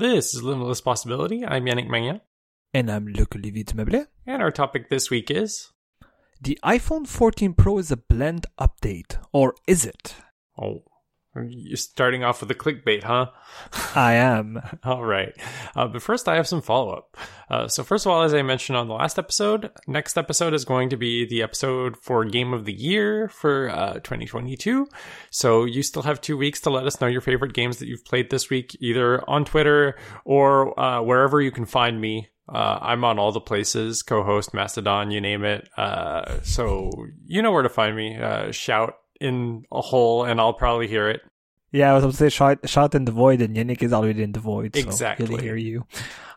This is Limitless Possibility. I'm Yannick Magnan. And I'm Luc Olivier Dumeuble. And our topic this week is. The iPhone 14 Pro is a blend update, or is it? Oh, you're starting off with a clickbait, huh? I am. all right. Uh, but first, I have some follow up. Uh, so, first of all, as I mentioned on the last episode, next episode is going to be the episode for Game of the Year for uh, 2022. So, you still have two weeks to let us know your favorite games that you've played this week, either on Twitter or uh, wherever you can find me. Uh, I'm on all the places, Cohost, Mastodon, you name it. Uh, so you know where to find me. shout in a hole and I'll probably hear it. Yeah, I was about to say shot, shout in the void and Yannick is already in the void. So exactly. He'll hear you.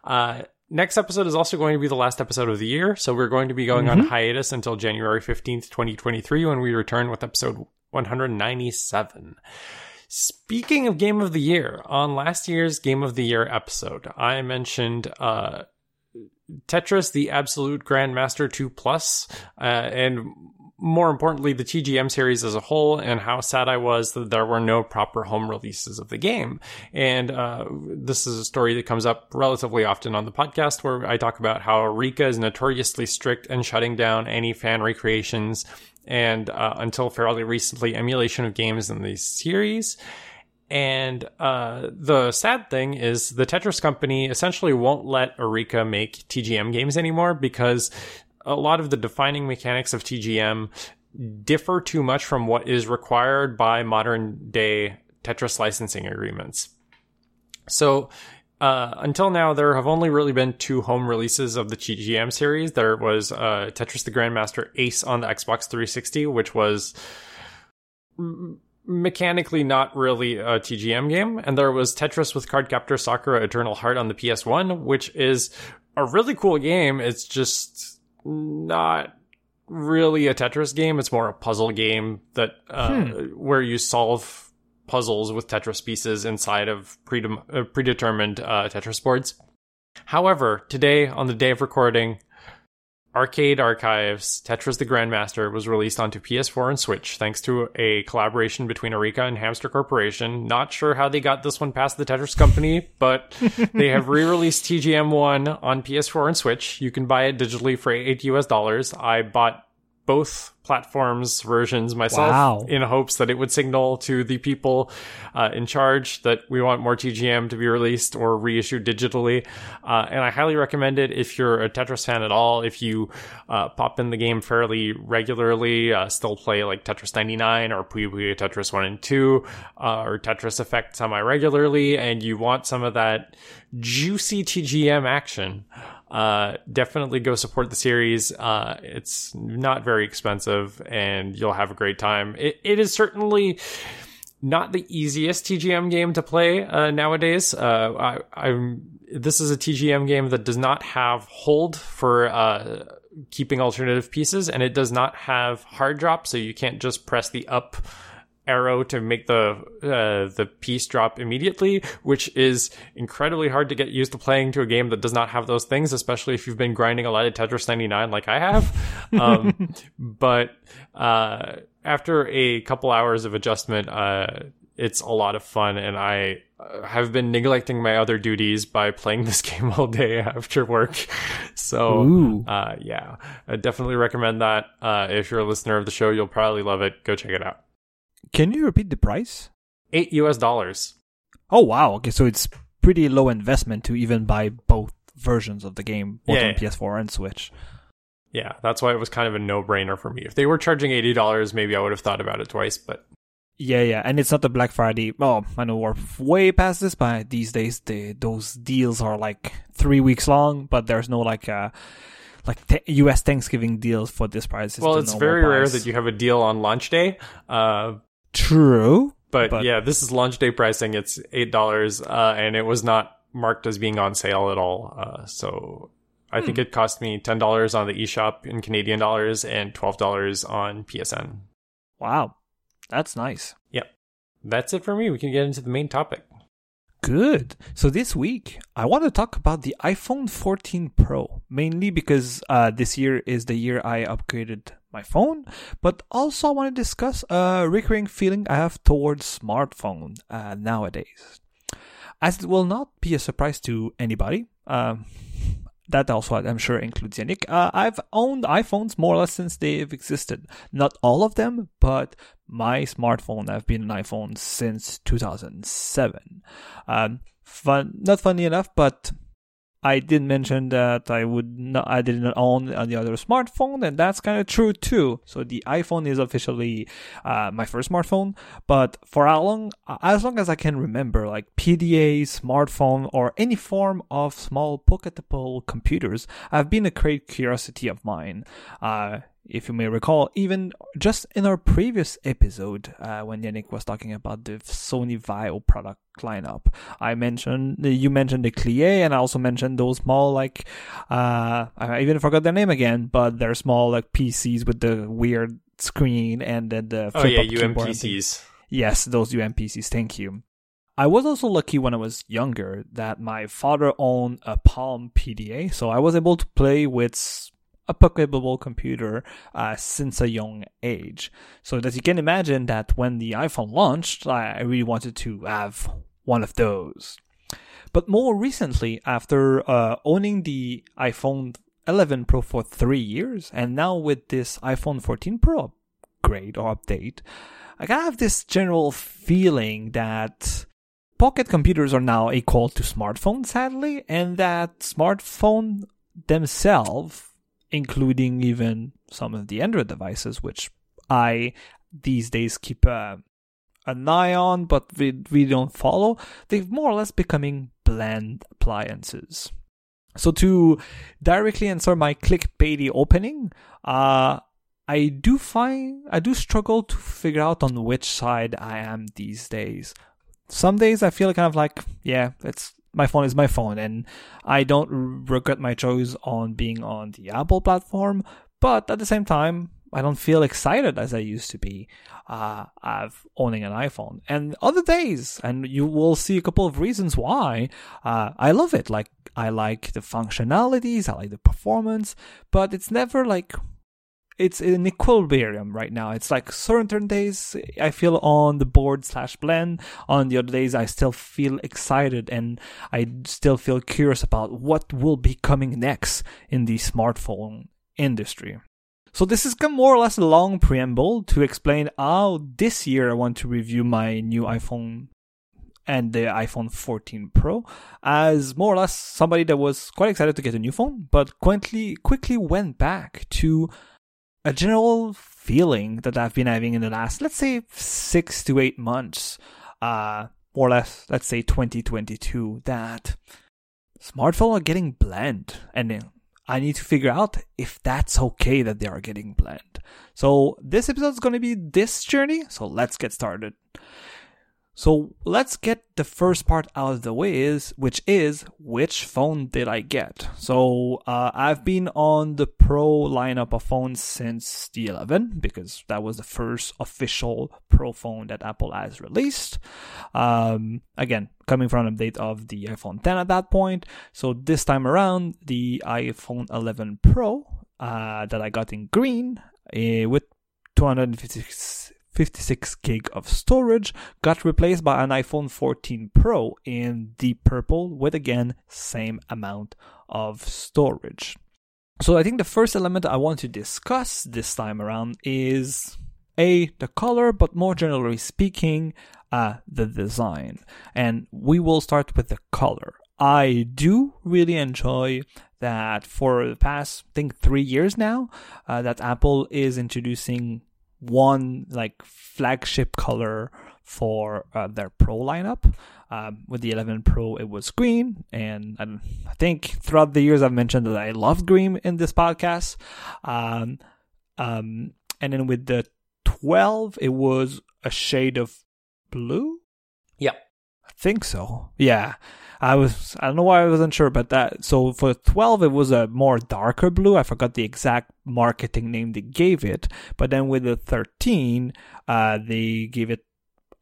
Uh, next episode is also going to be the last episode of the year. So we're going to be going mm-hmm. on hiatus until January 15th, 2023 when we return with episode 197. Speaking of Game of the Year, on last year's Game of the Year episode, I mentioned uh, Tetris, the Absolute Grandmaster 2 Plus, uh, and more importantly, the TGM series as a whole, and how sad I was that there were no proper home releases of the game. And uh, this is a story that comes up relatively often on the podcast, where I talk about how Arika is notoriously strict in shutting down any fan recreations, and uh, until fairly recently, emulation of games in the series. And uh, the sad thing is, the Tetris company essentially won't let Arika make TGM games anymore because a lot of the defining mechanics of TGM differ too much from what is required by modern day Tetris licensing agreements. So, uh, until now, there have only really been two home releases of the TGM series. There was uh, Tetris the Grandmaster Ace on the Xbox 360, which was mechanically not really a TGM game, and there was Tetris with Card Cardcaptor Sakura Eternal Heart on the PS1, which is a really cool game. It's just not really a Tetris game. It's more a puzzle game that uh, hmm. where you solve puzzles with Tetris pieces inside of uh, predetermined uh, Tetris boards. However, today on the day of recording, Arcade Archives Tetris the Grandmaster was released onto PS4 and Switch thanks to a collaboration between Arika and Hamster Corporation. Not sure how they got this one past the Tetris company, but they have re-released TGM1 on PS4 and Switch. You can buy it digitally for 8 US dollars. I bought both platforms versions myself wow. in hopes that it would signal to the people uh, in charge that we want more TGM to be released or reissued digitally. Uh, and I highly recommend it if you're a Tetris fan at all. If you uh, pop in the game fairly regularly, uh, still play like Tetris 99 or Puyo Puyo Tetris 1 and 2 uh, or Tetris Effect semi regularly, and you want some of that juicy TGM action uh, definitely go support the series. Uh, it's not very expensive and you'll have a great time. It, it is certainly not the easiest TGM game to play uh, nowadays. Uh, I, am this is a TGM game that does not have hold for uh, keeping alternative pieces, and it does not have hard drop, so you can't just press the up arrow to make the uh, the piece drop immediately, which is incredibly hard to get used to playing to a game that does not have those things, especially if you've been grinding a lot of Tetris 99 like I have. Um, but uh, after a couple hours of adjustment, uh, it's a lot of fun, and I uh, have been neglecting my other duties by playing this game all day after work. So, uh, yeah, I definitely recommend that. Uh, if you're a listener of the show, you'll probably love it. Go check it out. Can you repeat the price? Eight US dollars. Oh wow! Okay, so it's pretty low investment to even buy both versions of the game, both yeah, on PS4 and Switch. Yeah, that's why it was kind of a no-brainer for me. If they were charging eighty dollars, maybe I would have thought about it twice. But yeah, yeah, and it's not the Black Friday. Oh, I know we're way past this, but these days the those deals are like three weeks long. But there's no like uh like th- U.S. Thanksgiving deals for this price. Well, it's very price. rare that you have a deal on launch day. Uh, True. But, but, yeah, this is launch day pricing. It's eight dollars, uh, and it was not marked as being on sale at all. Uh, so I hmm. think it cost me ten dollars on the eShop in Canadian dollars and twelve dollars on PSN. Wow, that's nice. Yep, that's it for me. We can get into the main topic. Good. So this week, I want to talk about the iPhone 14 Pro, mainly because uh, this year is the year I upgraded my phone, but also I want to discuss a recurring feeling I have towards smartphone uh, nowadays. as it will not be a surprise to anybody. Um, that also I'm sure includes Yannick. Uh, I've owned iPhones more or less since they've existed. Not all of them, but my smartphone I've been an iPhone since 2007. Um, fun, not funny enough, but I did mention that I would not, I didn't own any other smartphone, and that's kind of true too. So the iPhone is officially uh, my first smartphone, but for how long? As long as I can remember, like PDA, smartphone, or any form of small pocketable computers, have been a great curiosity of mine. Uh, if you may recall, even just in our previous episode, uh, when Yannick was talking about the Sony Vaio product lineup, I mentioned you mentioned the Clie, and I also mentioned those small like uh, I even forgot their name again, but they're small like PCs with the weird screen and then the flip oh yeah UMPCs. Yes, those UMPCs. Thank you. I was also lucky when I was younger that my father owned a Palm PDA, so I was able to play with a pocketable computer uh, since a young age. So that you can imagine that when the iPhone launched, I really wanted to have one of those. But more recently, after uh, owning the iPhone 11 Pro for three years, and now with this iPhone 14 Pro upgrade or update, I kind of have this general feeling that pocket computers are now equal to smartphones, sadly, and that smartphone themselves including even some of the Android devices, which I these days keep uh, an eye on, but we, we don't follow. They've more or less becoming bland appliances. So to directly answer my clickbaity opening, uh, I do find I do struggle to figure out on which side I am these days. Some days I feel kind of like, yeah, it's my phone is my phone and I don't regret my choice on being on the Apple platform, but at the same time, I don't feel excited as I used to be uh, of owning an iPhone. And other days, and you will see a couple of reasons why uh, I love it. Like I like the functionalities, I like the performance, but it's never like it's in equilibrium right now. It's like certain days I feel on the board slash blend. On the other days I still feel excited and I still feel curious about what will be coming next in the smartphone industry. So this is more or less a long preamble to explain how this year I want to review my new iPhone and the iPhone 14 Pro as more or less somebody that was quite excited to get a new phone, but quickly quickly went back to a general feeling that I've been having in the last, let's say, six to eight months, uh, more or less, let's say 2022, that smartphones are getting bland. And I need to figure out if that's okay that they are getting bland. So this episode is going to be this journey. So let's get started. So let's get the first part out of the way is which is which phone did I get? So uh, I've been on the Pro lineup of phones since the 11 because that was the first official Pro phone that Apple has released. Um, again, coming from an update of the iPhone 10 at that point. So this time around, the iPhone 11 Pro uh, that I got in green uh, with 256 56 gig of storage got replaced by an iPhone 14 Pro in deep purple with again same amount of storage. So I think the first element I want to discuss this time around is a the color, but more generally speaking, uh, the design. And we will start with the color. I do really enjoy that for the past, I think, three years now, uh, that Apple is introducing one like flagship color for uh, their Pro lineup. Um, with the 11 Pro, it was green, and I, I, think throughout the years I've mentioned that I love green in this podcast. Um, um, and then with the 12, it was a shade of blue. Yeah, I think so. Yeah. I was I don't know why I wasn't sure, but that so for 12 it was a more darker blue. I forgot the exact marketing name they gave it, but then with the 13, uh, they gave it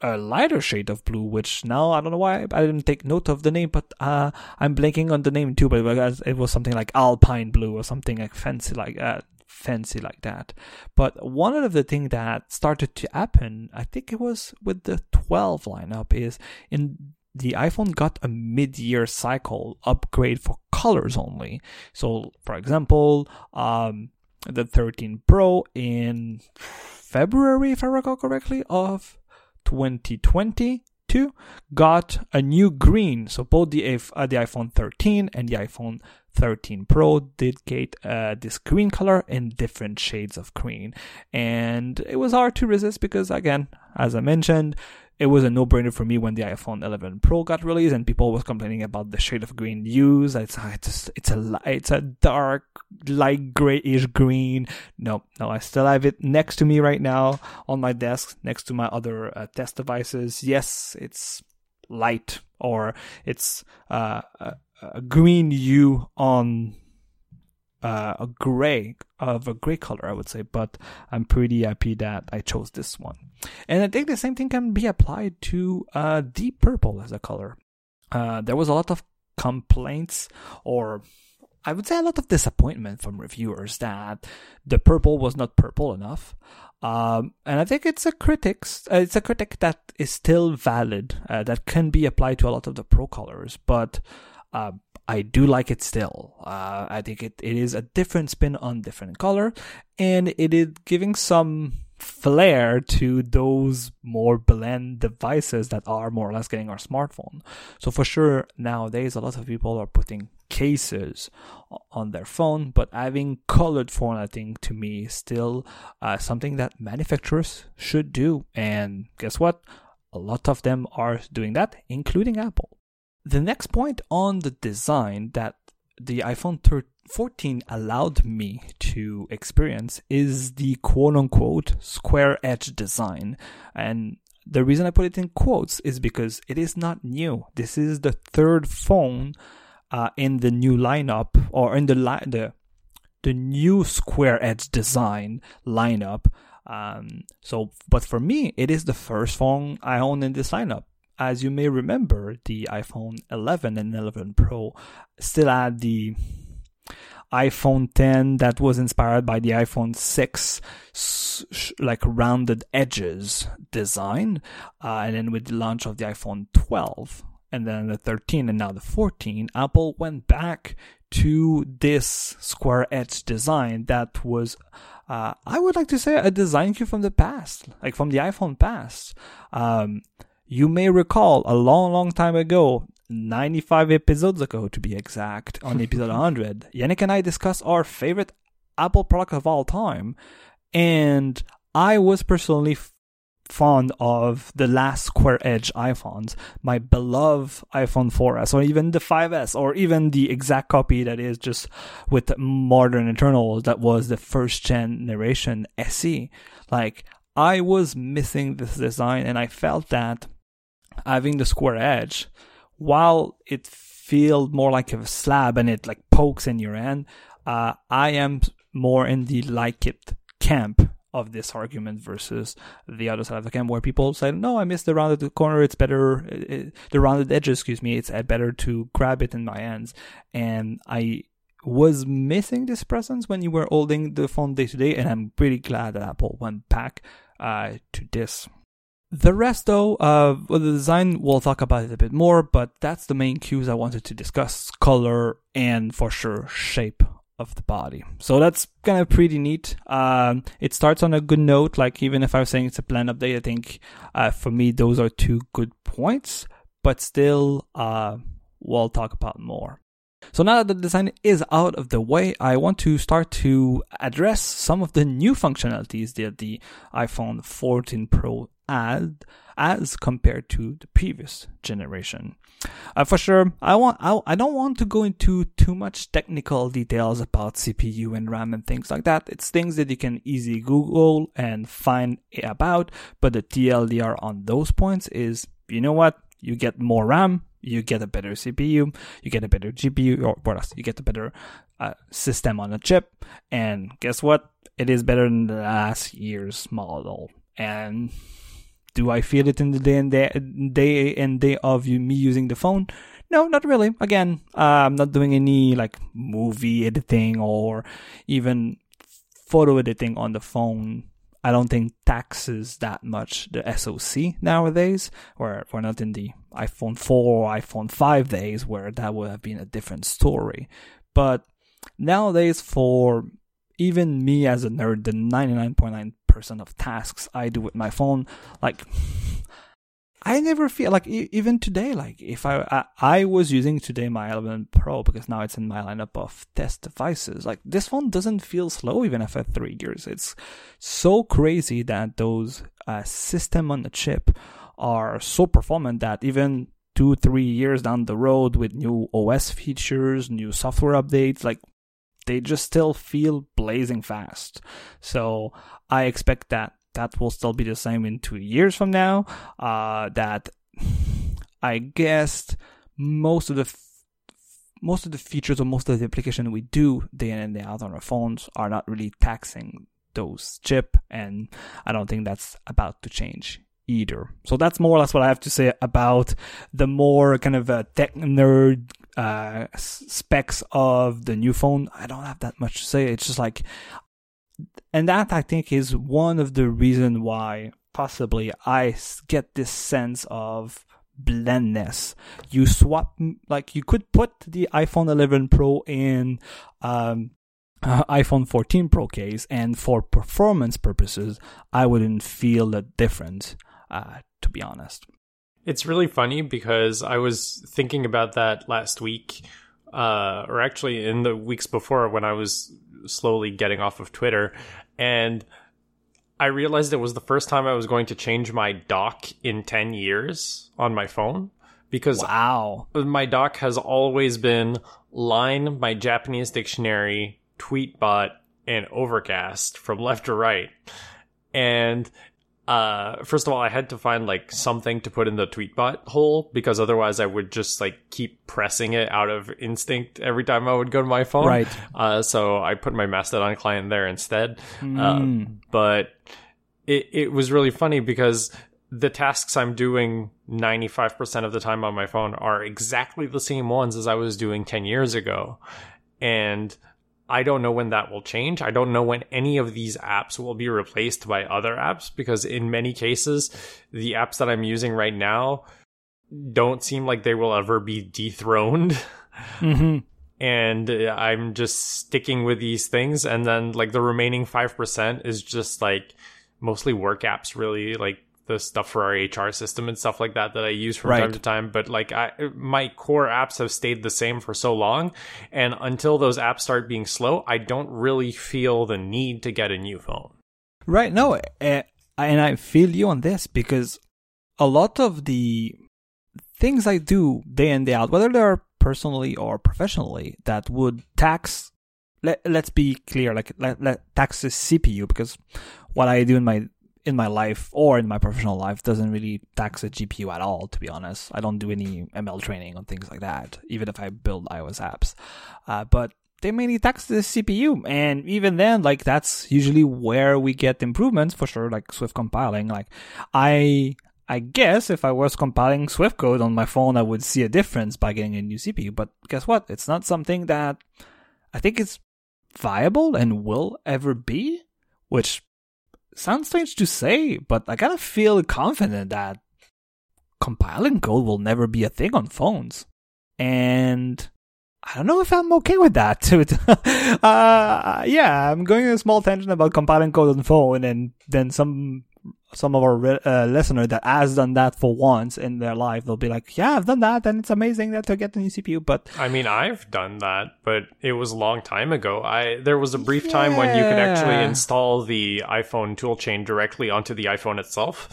a lighter shade of blue, which now I don't know why I didn't take note of the name, but uh, I'm blanking on the name too. But it was something like Alpine blue or something like fancy like that, fancy like that. But one of the things that started to happen, I think it was with the 12 lineup, is in the iPhone got a mid-year cycle upgrade for colors only. So, for example, um, the 13 Pro in February, if I recall correctly, of 2022 got a new green. So both the uh, the iPhone 13 and the iPhone 13 Pro did get uh, this green color in different shades of green, and it was hard to resist because again, as I mentioned, it was a no-brainer for me when the iPhone 11 Pro got released, and people was complaining about the shade of green used. It's it's a, it's a it's a dark light grayish green. No, no, I still have it next to me right now on my desk, next to my other uh, test devices. Yes, it's light or it's uh, a, a green hue on uh, a gray of a gray color, I would say, but I'm pretty happy that I chose this one. And I think the same thing can be applied to uh, deep purple as a color. Uh, there was a lot of complaints, or I would say a lot of disappointment from reviewers that the purple was not purple enough. Um, and I think it's a critics, uh, it's a critic that is still valid, uh, that can be applied to a lot of the pro colors, but uh, I do like it still. Uh, I think it, it is a different spin on different color, and it is giving some flair to those more blend devices that are more or less getting our smartphone. So for sure, nowadays a lot of people are putting cases on their phone, but having colored phone, I think to me is still uh, something that manufacturers should do. And guess what? A lot of them are doing that, including Apple. The next point on the design that the iPhone 14 allowed me to experience is the quote unquote square edge design. And the reason I put it in quotes is because it is not new. This is the third phone uh, in the new lineup or in the li- the the new square edge design lineup. Um, so, but for me, it is the first phone I own in this lineup as you may remember, the iPhone 11 and 11 Pro still had the iPhone 10 that was inspired by the iPhone 6 like rounded edges design uh, and then with the launch of the iPhone 12 and then the 13 and now the 14 Apple went back to this square edge design that was uh, I would like to say a design cue from the past like from the iPhone past. Um, you may recall a long, long time ago, 95 episodes ago to be exact, on episode 100, Yannick and I discussed our favorite Apple product of all time. And I was personally f- fond of the last square edge iPhones, my beloved iPhone 4S, or even the 5S, or even the exact copy that is just with modern internals that was the first generation SE. Like, I was missing this design, and I felt that having the square edge, while it feels more like a slab and it like pokes in your hand, uh, I am more in the like it camp of this argument versus the other side of the camp where people say, no, I missed the rounded corner. It's better, it, the rounded edges, excuse me. It's better to grab it in my hands. And I was missing this presence when you were holding the phone day to day. And I'm pretty glad that Apple went back uh, to this. The rest, though, uh, well, the design, we'll talk about it a bit more, but that's the main cues I wanted to discuss color and for sure shape of the body. So that's kind of pretty neat. Um, it starts on a good note. Like, even if I was saying it's a plan update, I think uh, for me, those are two good points, but still, uh, we'll talk about more. So now that the design is out of the way, I want to start to address some of the new functionalities that the iPhone 14 Pro add as compared to the previous generation. Uh, for sure, I want I, I don't want to go into too much technical details about CPU and RAM and things like that. It's things that you can easily Google and find about. But the TLDR on those points is, you know what? You get more RAM, you get a better CPU, you get a better GPU, or what else? You get a better uh, system on a chip, and guess what? It is better than the last year's model. And do I feel it in the day and day, day and day of me using the phone? No, not really. Again, uh, I'm not doing any like movie editing or even photo editing on the phone I don't think taxes that much the SoC nowadays, where we're not in the iPhone 4 or iPhone 5 days where that would have been a different story. But nowadays, for even me as a nerd, the 99.9% of tasks I do with my phone, like, I never feel like even today, like if I, I, I was using today my 11 Pro because now it's in my lineup of test devices. Like this phone doesn't feel slow even after three years. It's so crazy that those uh, system on the chip are so performant that even two three years down the road with new OS features, new software updates, like they just still feel blazing fast. So I expect that that will still be the same in two years from now. Uh, that I guess most of the most of the features or most of the application we do day in and day out on our phones are not really taxing those chip, and I don't think that's about to change either. So that's more or less what I have to say about the more kind of uh, tech nerd uh, specs of the new phone. I don't have that much to say. It's just like and that I think is one of the reason why possibly I get this sense of blendness. You swap like you could put the iPhone 11 Pro in um, uh, iPhone 14 Pro case, and for performance purposes, I wouldn't feel the difference. Uh, to be honest, it's really funny because I was thinking about that last week, uh, or actually in the weeks before when I was slowly getting off of Twitter, and I realized it was the first time I was going to change my dock in 10 years on my phone because wow. my dock has always been line, my Japanese dictionary, Tweetbot, and Overcast from left to right. And uh, first of all, I had to find like something to put in the tweetbot hole because otherwise I would just like keep pressing it out of instinct every time I would go to my phone. Right. Uh, so I put my Mastodon client there instead. Mm. Uh, but it, it was really funny because the tasks I'm doing 95% of the time on my phone are exactly the same ones as I was doing 10 years ago. And I don't know when that will change. I don't know when any of these apps will be replaced by other apps because in many cases, the apps that I'm using right now don't seem like they will ever be dethroned. Mm-hmm. And I'm just sticking with these things. And then like the remaining 5% is just like mostly work apps, really. Like the stuff for our HR system and stuff like that that I use from Right. time to time. But like I, my core apps have stayed the same for so long, and until those apps start being slow, I don't really feel the need to get a new phone. Right. No, uh, and I feel you on this because a lot of the things I do day in day out, whether they're personally or professionally, that would tax. Let Let's be clear, like let, let tax the CPU because what I do in my in my life or in my professional life doesn't really tax a GPU at all. To be honest, I don't do any ML training on things like that, even if I build iOS apps. Uh, but they mainly tax the CPU, and even then, like that's usually where we get improvements for sure. Like Swift compiling, like I. I guess if I was compiling Swift code on my phone, I would see a difference by getting a new CPU. But guess what? It's not something that I think is viable and will ever be, which sounds strange to say, but I kind of feel confident that compiling code will never be a thing on phones. And I don't know if I'm okay with that. uh, yeah, I'm going a small tangent about compiling code on phone, and then some some of our re- uh, listener that has done that for once in their life, they'll be like, "Yeah, I've done that, and it's amazing that to get the new CPU." But I mean, I've done that, but it was a long time ago. I there was a brief time when you could actually install the iPhone toolchain directly onto the iPhone itself,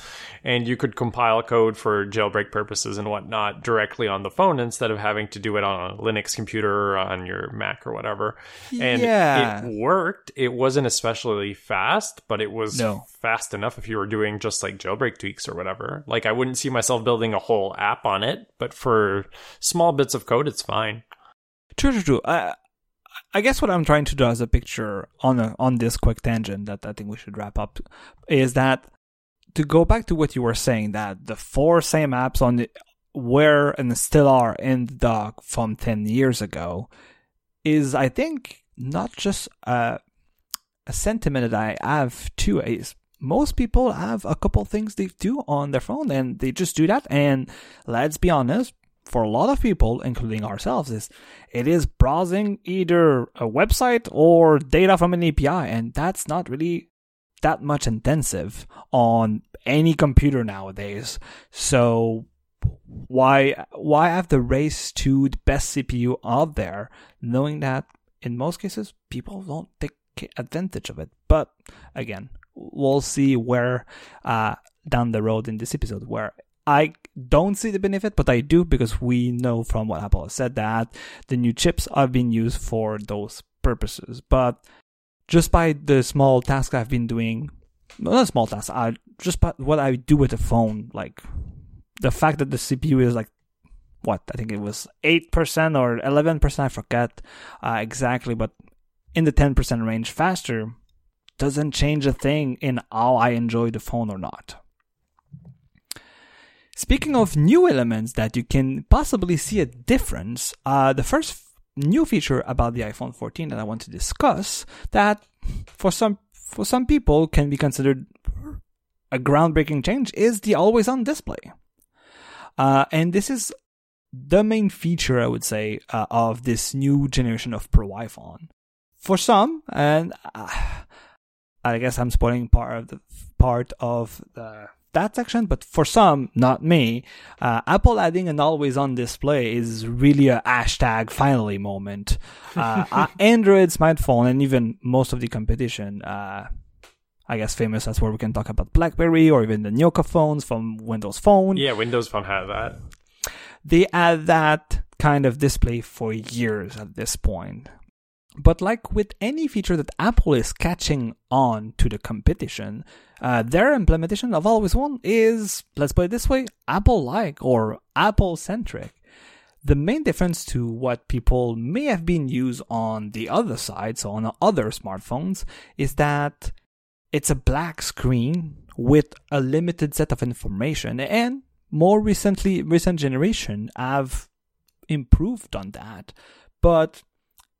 and you could compile code for jailbreak purposes and whatnot directly on the phone instead of having to do it on a Linux computer or on your Mac or whatever. And Yeah. it worked. It wasn't especially fast, but it was No. fast enough if you were doing just like jailbreak tweaks or whatever. Like I wouldn't see myself building a whole app on it, but for small bits of code, it's fine. True, true, true. I, I guess what I'm trying to draw as a picture on a, on this quick tangent that I think we should wrap up is that to go back to what you were saying that the four same apps on the were and still are in the dock from 10 years ago is I think not just a, a sentiment that I have too is most people have a couple things they do on their phone and they just do that. And let's be honest, for a lot of people, including ourselves, is it is browsing either a website or data from an API, and that's not really that much intensive on any computer nowadays. So why why have the race to the best CPU out there, knowing that in most cases people don't take advantage of it? But again, we'll see where uh, down the road in this episode where I don't see the benefit, but I do because we know from what Apple has said that the new chips are being used for those purposes. But just by the small tasks I've been doing, not small tasks, I just by what I do with the phone, like the fact that the CPU is like what I think it was eight percent or eleven percent, I forget uh, exactly, but in the ten percent range faster doesn't change a thing in how I enjoy the phone or not. Speaking of new elements that you can possibly see a difference, uh, the first new feature about the iPhone 14 that I want to discuss that for some for some people can be considered a groundbreaking change is the always on display. Uh, and this is the main feature, I would say, uh, of this new generation of Pro iPhone. For some, and uh, I guess I'm spoiling part of the part of the that section, but for some, not me, uh, Apple adding an always on display is really a hashtag finally moment. Uh, Android smartphone and even most of the competition, uh, I guess famous, that's where we can talk about BlackBerry or even the Nokia phones from Windows Phone. Yeah, Windows Phone had that. They add that kind of display for years at this point. But like with any feature that Apple is catching on to the competition, uh, their implementation of Always On is, let's put it this way, Apple like or Apple centric. The main difference to what people may have been used on the other side, so on other smartphones, is that it's a black screen with a limited set of information and more recently recent generation have improved on that but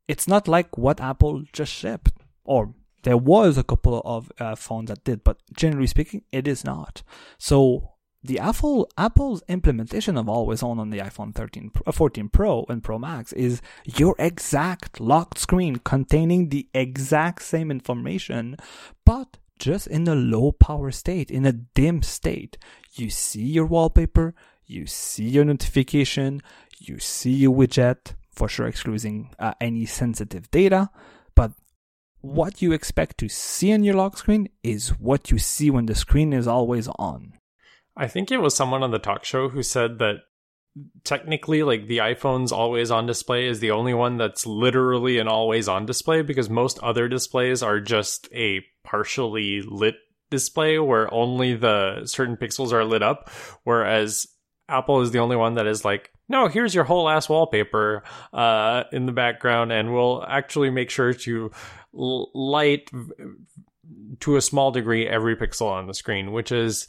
it's not like what apple just shipped or there was a couple of uh, phones that did, but generally speaking, it is not. So the Apple Apple's implementation of always on on the iPhone 13 uh, 14 Pro and Pro Max is your exact locked screen containing the exact same information, but just in a low power state, in a dim state. You see your wallpaper, you see your notification, you see your widget, for sure excluding uh, any sensitive data, but what you expect to see on your lock screen is what you see when the screen is always on. I think it was someone on the talk show who said that technically like the iPhone's always on display is the only one that's literally an always on display because most other displays are just a partially lit display where only the certain pixels are lit up whereas Apple is the only one that is like no, here's your whole ass wallpaper uh, in the background, and we'll actually make sure to light to a small degree every pixel on the screen, which is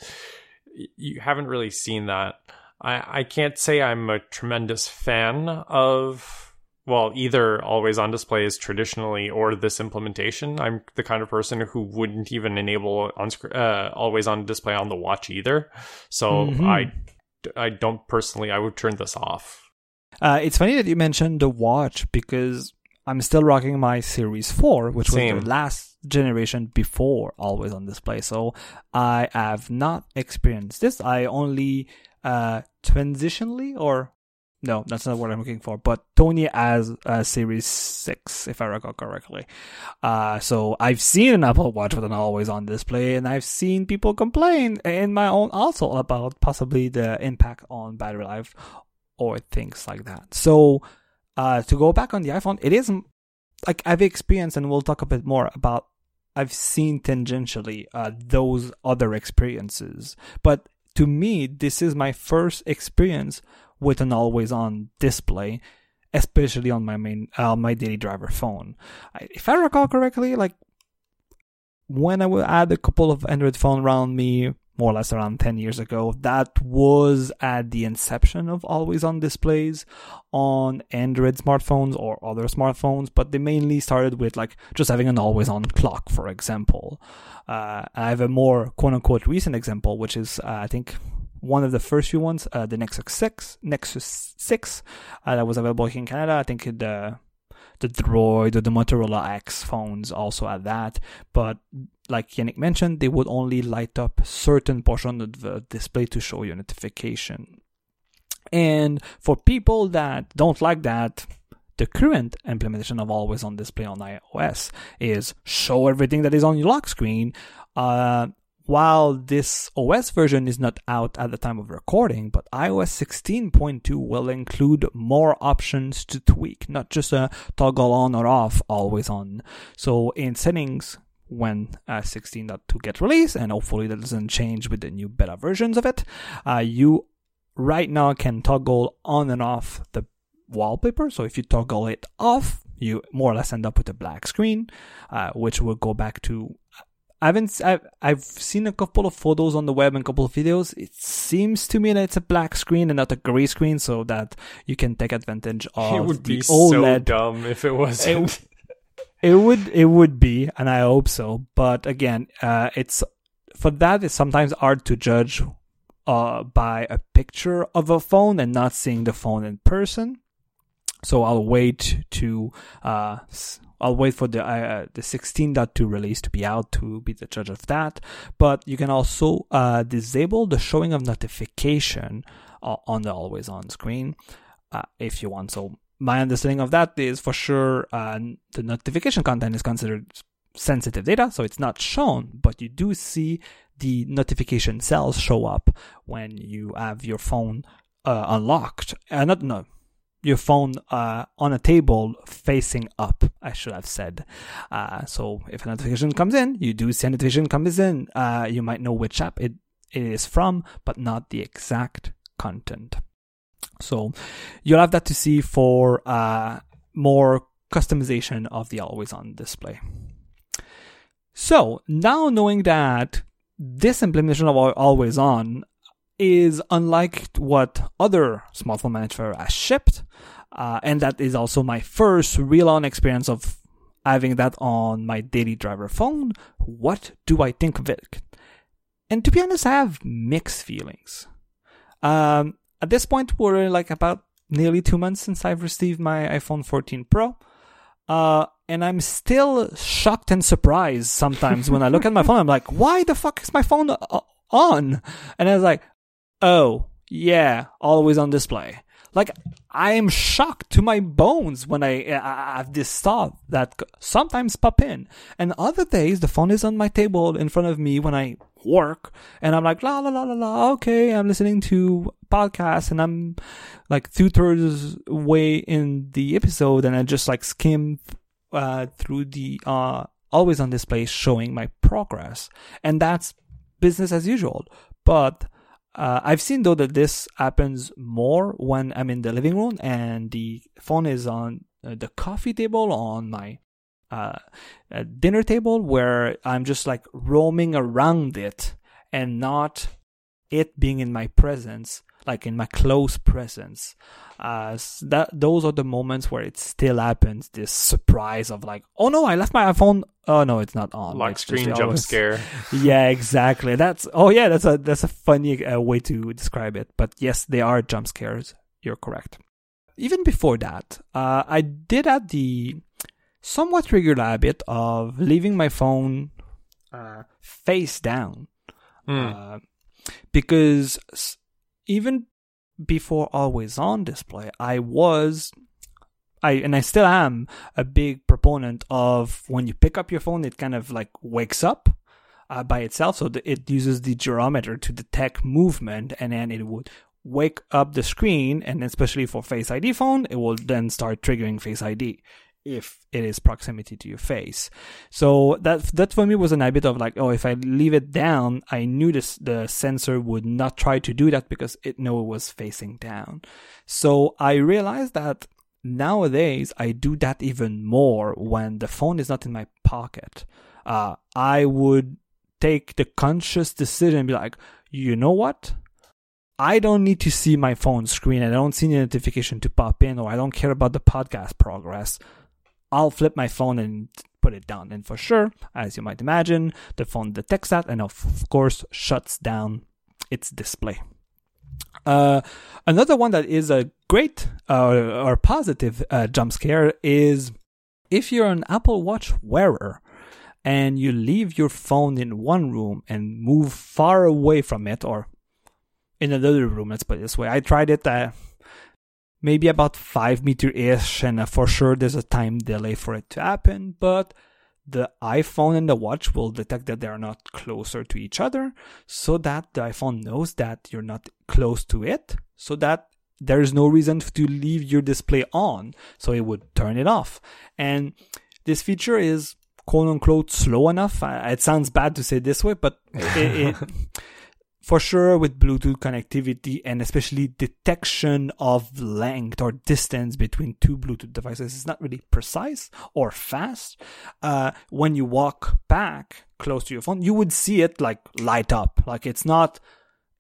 you haven't really seen that. I, I can't say I'm a tremendous fan of well, either always on display is traditionally or this implementation. I'm the kind of person who wouldn't even enable on uh, always on display on the watch either. So mm-hmm. I I don't personally. I would turn this off. Uh, it's funny that you mentioned the watch because I'm still rocking my Series 4, which Same. was the last generation before always on display. So I have not experienced this. I only uh, transitionally or no, that's not what I'm looking for. But Tony has a Series 6, if I recall correctly. Uh, so I've seen an Apple Watch with an always on display, and I've seen people complain in my own also about possibly the impact on battery life or things like that. So, uh, to go back on the iPhone, it isn't like I've experienced, and we'll talk a bit more about. I've seen tangentially uh, those other experiences, but to me, this is my first experience with an always on display, especially on my main uh, my daily driver phone. I, if I recall correctly, like when I add a couple of Android phone around me, more or less around 10 years ago. That was at the inception of always on displays on Android smartphones or other smartphones, but they mainly started with like just having an always on clock, for example. Uh, I have a more quote unquote recent example, which is, uh, I think, one of the first few ones, uh, the Nexus 6, Nexus 6, uh, that was available here in Canada. I think the the Droid or the Motorola X phones also had that. But like Yannick mentioned, they would only light up certain portion of the display to show you notification. And for people that don't like that, the current implementation of always on display on iOS is show everything that is on your lock screen. Uh, while this OS version is not out at the time of recording, but iOS 16.2 will include more options to tweak, not just a toggle on or off, always on. So in settings, when uh, 16.2 gets released, and hopefully that doesn't change with the new beta versions of it, uh, you right now can toggle on and off the wallpaper. So if you toggle it off, you more or less end up with a black screen, uh, which will go back to I haven't. I've, I've seen a couple of photos on the web and a couple of videos. It seems to me that it's a black screen and not a gray screen, so that you can take advantage of it would the be OLED. so dumb if it wasn't. It would. It would be, and I hope so. But again, uh, it's for that. It's sometimes hard to judge uh, by a picture of a phone and not seeing the phone in person. So I'll wait to uh, I'll wait for the uh, the 16.2 release to be out to be the judge of that. But you can also uh, disable the showing of notification uh, on the always on screen uh, if you want. So my understanding of that is for sure uh, the notification content is considered sensitive data, so it's not shown, but you do see the notification cells show up when you have your phone uh, unlocked. Uh, not no your phone uh, on a table facing up, I should have said. Uh, so if a notification comes in, you do see a notification comes in. Uh, you might know which app it, it is from, but not the exact content. So you'll have that to see for uh, more customization of the always on display. So now knowing that this implementation of always on is unlike what other smartphone manufacturer has shipped, uh, and that is also my first real-on experience of having that on my daily driver phone. What do I think of it? And to be honest, I have mixed feelings. Um, at this point, we're like about nearly two months since I've received my iPhone 14 Pro. Uh, and I'm still shocked and surprised sometimes when I look at my phone. I'm like, why the fuck is my phone uh, on? And I was like, oh, yeah, always on display. Like, I am shocked to my bones when I, I have this thought that sometimes pop in. And other days, the phone is on my table in front of me when I work. And I'm like, la, la, la, la, la, okay, I'm listening to podcasts and I'm like two thirds way in the episode and I just like skim uh, through the, uh, always on display showing my progress. And that's business as usual. But uh, I've seen though that this happens more when I'm in the living room and the phone is on uh, the coffee table on my uh, dinner table where I'm just like roaming around it and not it being in my presence, like in my close presence. Uh, that those are the moments where it still happens. This surprise of like, oh no, I left my iPhone. Oh no, it's not on. Lock it's screen jump always- scare. yeah, exactly. That's oh yeah, that's a that's a funny uh, way to describe it. But yes, they are jump scares. You're correct. Even before that, uh, I did have the somewhat regular habit of leaving my phone uh, face down, uh, because even before always on display, I was. I and I still am a big proponent of when you pick up your phone, it kind of like wakes up uh, by itself. So the, it uses the gyrometer to detect movement, and then it would wake up the screen. And especially for Face ID phone, it will then start triggering Face ID if it is proximity to your face. So that that for me was an habit of like, oh, if I leave it down, I knew this the sensor would not try to do that because it knew it was facing down. So I realized that nowadays I do that even more when the phone is not in my pocket. Uh, I would take the conscious decision and be like, you know what? I don't need to see my phone screen. I don't see any notification to pop in, or I don't care about the podcast progress. I'll flip my phone and put it down. And for sure, as you might imagine, the phone detects that and, of course, shuts down its display. Uh, another one that is a great uh, or positive uh, jump scare is if you're an Apple Watch wearer and you leave your phone in one room and move far away from it or in another room, let's put it this way. I tried it uh, maybe about five meter ish, and uh, for sure there's a time delay for it to happen, but the iPhone and the watch will detect that they are not closer to each other so that the iPhone knows that you're not close to it so that there is no reason to leave your display on so it would turn it off. And this feature is quote unquote slow enough. It sounds bad to say this way but it, it for sure with Bluetooth connectivity and especially detection of length or distance between two Bluetooth devices is not really precise or fast. Uh, when you walk back close to your phone, you would see it like light up. Like it's not,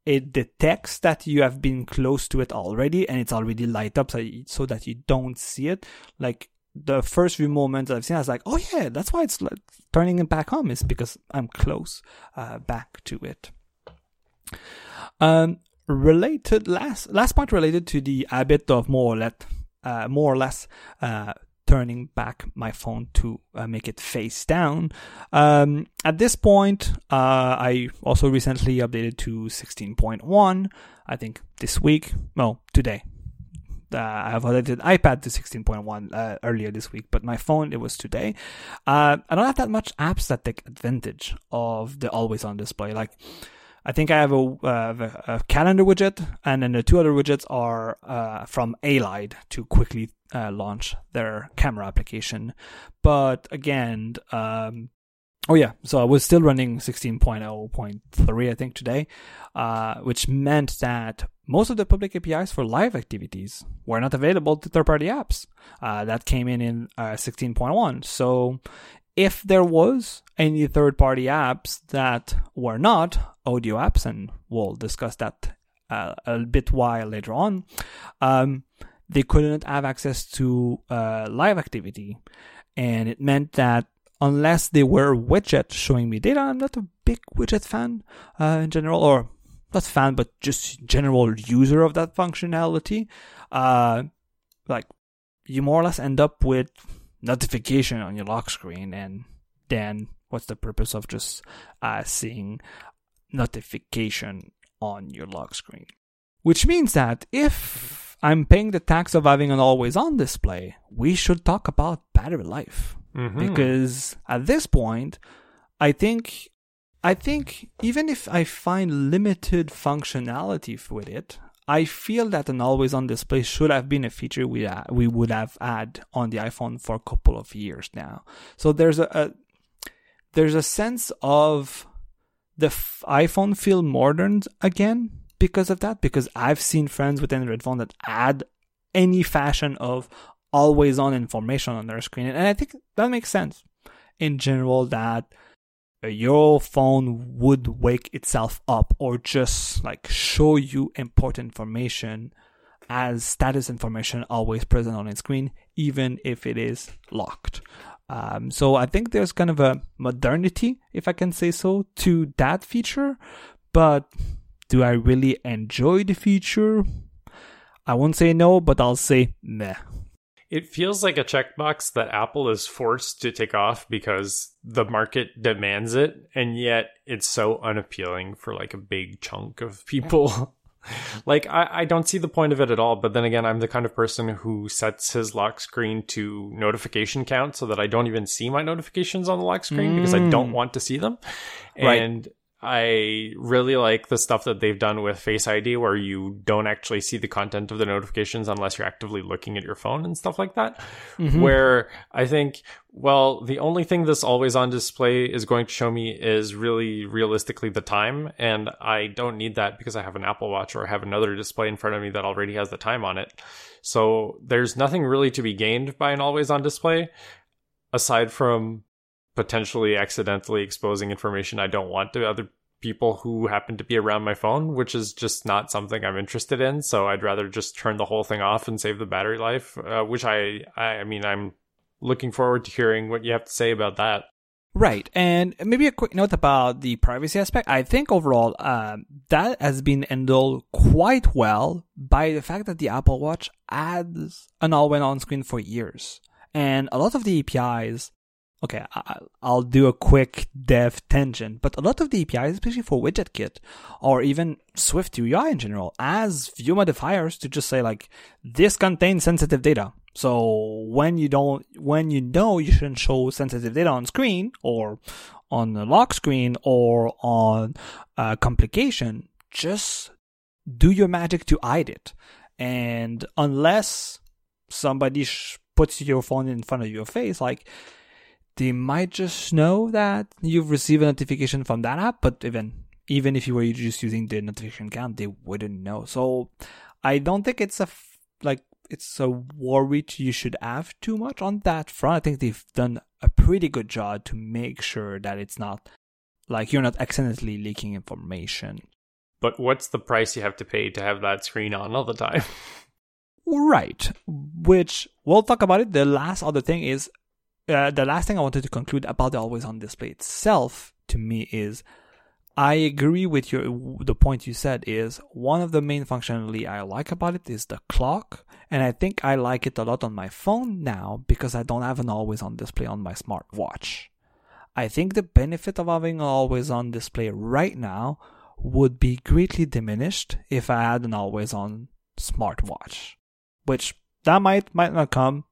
it detects that you have been close to it already and it's already light up so, so that you don't see it. Like the first few moments I've seen, I was like, oh yeah, that's why it's like, turning it back on is because I'm close uh, back to it. Um, related last last point related to the habit of more or less uh, more or less uh, turning back my phone to uh, make it face down. Um, at this point, uh, I also recently updated to 16.1. I think this week, well, today. Uh, I have updated iPad to 16.1 uh, earlier this week, but my phone it was today. I don't have that much apps that take advantage of the always on display. Like I think I have a, uh, a, calendar widget, and then the two other widgets are uh, from Halide to quickly uh, launch their camera application. But again, um, oh yeah, so I was still running 16.0.3, I think, today, uh, which meant that most of the public APIs for live activities were not available to third party apps. Uh, that came in in uh, 16.1. So if there was any third party apps that were not audio apps, and we'll discuss that uh, a bit while later on, um, they couldn't have access to uh, live activity. And it meant that unless they were widgets showing me data, I'm not a big widget fan uh, in general, or not fan, but just general user of that functionality. Uh, like you more or less end up with notification on your lock screen and then what's the purpose of just uh, seeing notification on your lock screen which means that if i'm paying the tax of having an always on display we should talk about battery life mm-hmm. because at this point i think i think even if i find limited functionality with it I feel that an always on display should have been a feature we uh, we would have had on the iPhone for a couple of years now. So there's a, a there's a sense of the f- iPhone feel modern again because of that. Because I've seen friends with Android phone that add any fashion of always on information on their screen, and I think that makes sense in general. That your phone would wake itself up or just like show you important information as status information always present on its screen, even if it is locked. Um, so I think there's kind of a modernity, if I can say so, to that feature. But do I really enjoy the feature? I won't say no, but I'll say meh. It feels like a checkbox that Apple is forced to take off because the market demands it, and yet it's so unappealing for like a big chunk of people. like I, I don't see the point of it at all but then again i'm the kind of person who sets his lock screen to notification count so that i don't even see my notifications on the lock screen mm. because i don't mm. want to see them and right. I really like the stuff that they've done with Face ID where you don't actually see the content of the notifications unless you're actively looking at your phone and stuff like that. Mm-hmm. Where I think, well, the only thing this always on display is going to show me is really realistically the time. And I don't need that because I have an Apple Watch or I have another display in front of me that already has the time on it. So there's nothing really to be gained by an always on display aside from potentially accidentally exposing information I don't want to other people who happen to be around my phone, which is just not something I'm interested in. So I'd rather just turn the whole thing off and save the battery life, uh, which I, I, I mean, I'm looking forward to hearing what you have to say about that. Right, and maybe a quick note about the privacy aspect. I think overall um, that has been handled quite well by the fact that the Apple Watch adds an always on screen for years, and a lot of the APIs okay, I'll do a quick dev tangent, but a lot of the APIs, especially for WidgetKit or even Swift UI in general, as view modifiers to just say like, this contains sensitive data. So when you don't, when you know you shouldn't show sensitive data on screen or on the lock screen or on a complication, just do your magic to hide it. And unless somebody sh- puts your phone in front of your face, like, they might just know that you've received a notification from that app, but even even if you were just using the notification count, they wouldn't know. So I don't think it's a like it's a worry you should have too much on that front. I think they've done a pretty good job to make sure that it's not like you're not accidentally leaking information. But what's the price you have to pay to have that screen on all the time? right. Which we'll talk about it. The last other thing is uh, the last thing I wanted to conclude about the always on display itself to me is I agree with your the point you said is one of the main functionality I like about it is the clock and I think I like it a lot on my phone now because I don't have an always on display on my smartwatch. I think the benefit of having an always on display right now would be greatly diminished if I had an always on smartwatch, which that might might not come.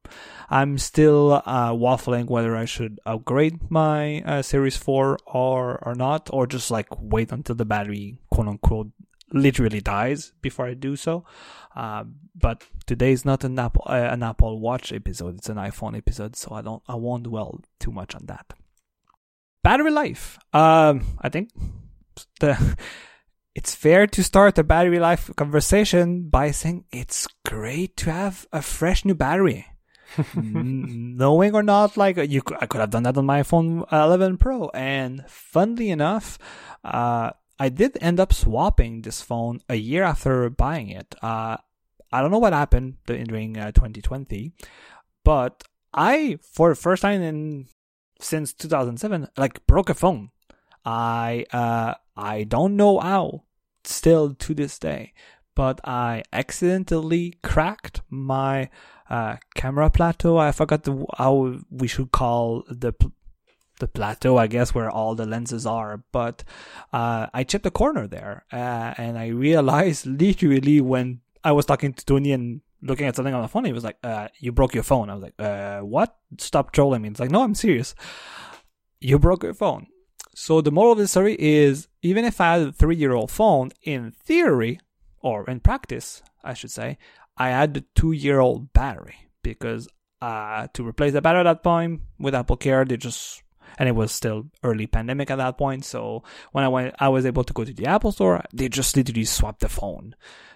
I'm still uh, waffling whether I should upgrade my uh, Series 4 or or not, or just like wait until the battery quote unquote literally dies before I do so. Uh, but today is not an Apple uh, an Apple Watch episode; it's an iPhone episode, so I don't I won't dwell too much on that. Battery life. Um, I think the it's fair to start a battery life conversation by saying it's great to have a fresh new battery. knowing or not, like you, I could have done that on my iPhone 11 Pro, and funnily enough, uh, I did end up swapping this phone a year after buying it. Uh, I don't know what happened during uh, 2020, but I, for the first time in since 2007, like broke a phone. I uh I don't know how still to this day. But I accidentally cracked my uh, camera plateau. I forgot the, how we should call the the plateau, I guess, where all the lenses are. But uh, I chipped a corner there, uh, and I realized literally when I was talking to Tony and looking at something on the phone, he was like, uh, "You broke your phone." I was like, uh, "What? Stop trolling me." It's like, "No, I'm serious. You broke your phone." So the moral of the story is even if I had a three year old phone, in theory, or in practice, I should say, I had the two year old battery because uh, to replace the battery at that point with Apple Care, they just and it was still early pandemic at that point. So when I went, I was able to go to the Apple store. They just literally swapped the phone,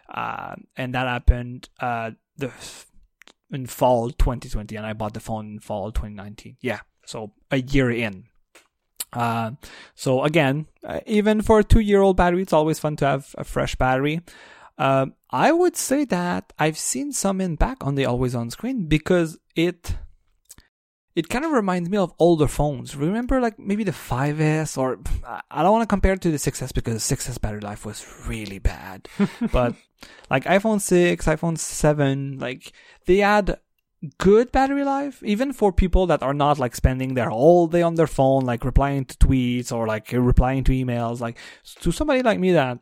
uh, and that happened uh, the in fall 2020, and I bought the phone in fall 2019. Yeah, so a year in. Uh, so again, uh, even for a two-year-old battery, it's always fun to have a fresh battery. Uh, I would say that I've seen some in back on the always on screen because it it kind of reminds me of older phones. Remember, like maybe the 5S, or I don't want to compare it to the 6S because the 6S battery life was really bad. but like iPhone 6, iPhone 7, like they had good battery life, even for people that are not like spending their whole day on their phone, like replying to tweets or like replying to emails. Like to somebody like me that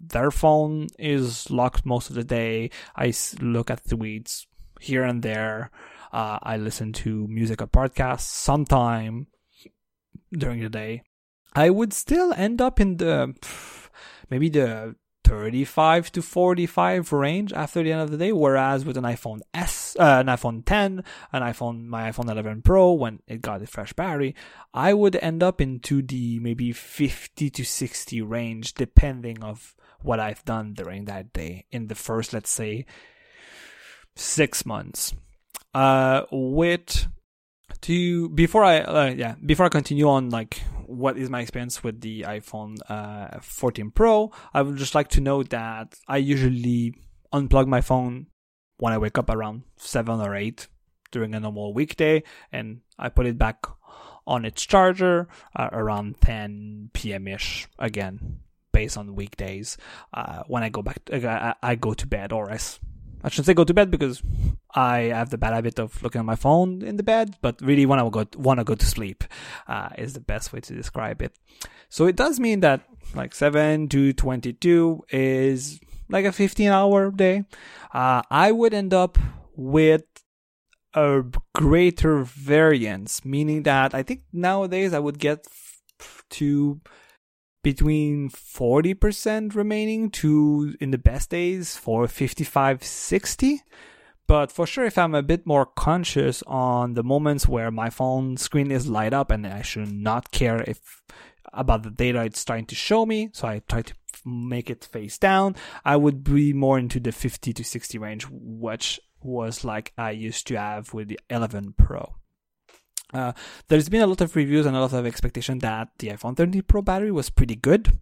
their phone is locked most of the day. I look at tweets here and there. Uh, I listen to music or podcasts sometime during the day. I would still end up in the maybe the 35 to 45 range after the end of the day. Whereas with an iPhone S, uh, an iPhone 10, an iPhone, my iPhone 11 Pro, when it got a fresh battery, I would end up into the maybe 50 to 60 range, depending of what I've done during that day in the first, let's say, six months. Uh, with to before I uh, yeah before I continue on like what is my experience with the iPhone uh, 14 Pro, I would just like to know that I usually unplug my phone when I wake up around seven or eight during a normal weekday, and I put it back on its charger uh, around 10 p.m. ish again, based on weekdays. Uh, when I go back, to, I, I go to bed, or as I should say go to bed because I have the bad habit of looking at my phone in the bed, but really when I go want to go to sleep uh, is the best way to describe it. So it does mean that like 7 to 22 is like a 15 hour day. Uh, I would end up with a greater variance, meaning that I think nowadays I would get to between 40% remaining to in the best days for 55 60 but for sure if i'm a bit more conscious on the moments where my phone screen is light up and i should not care if about the data it's trying to show me so i try to make it face down i would be more into the 50 to 60 range which was like i used to have with the 11 pro uh, there's been a lot of reviews and a lot of expectation that the iPhone 13 Pro battery was pretty good.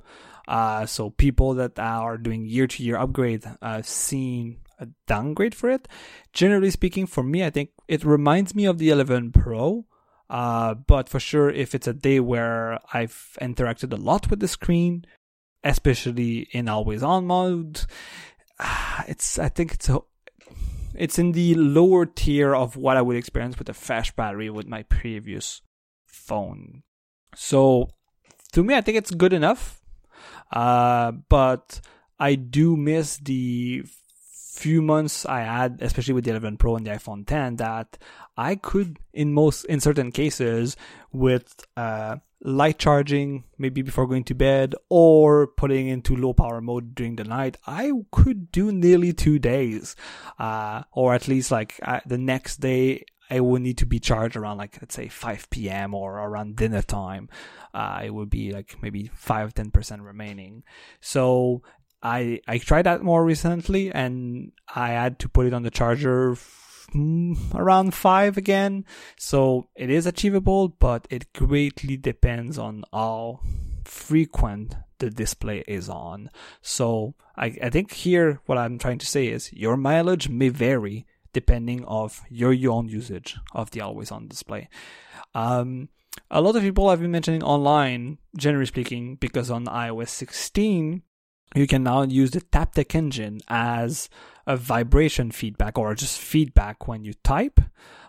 Uh, so people that are doing year-to-year upgrade have seen a downgrade for it. Generally speaking, for me, I think it reminds me of the 11 Pro. Uh, but for sure, if it's a day where I've interacted a lot with the screen, especially in always on mode, it's I think it's a it's in the lower tier of what I would experience with a flash battery with my previous phone. So to me, I think it's good enough. Uh, but I do miss the few months I had, especially with the 11 Pro and the iPhone 10, that I could, in most, in certain cases, with uh, light charging, maybe before going to bed, or putting into low power mode during the night, I could do nearly two days, uh, or at least like uh, the next day. I would need to be charged around like let's say 5 p.m. or around dinner time. Uh, it would be like maybe 5 10% remaining. So I I tried that more recently, and I had to put it on the charger mm, around five again. So it is achievable, but it greatly depends on how frequent the display is on. So I, I think here what I'm trying to say is your mileage may vary depending of your own usage of the always on display. Um, a lot of people have been mentioning online, generally speaking, because on iOS 16, you can now use the Taptic engine as a vibration feedback or just feedback when you type.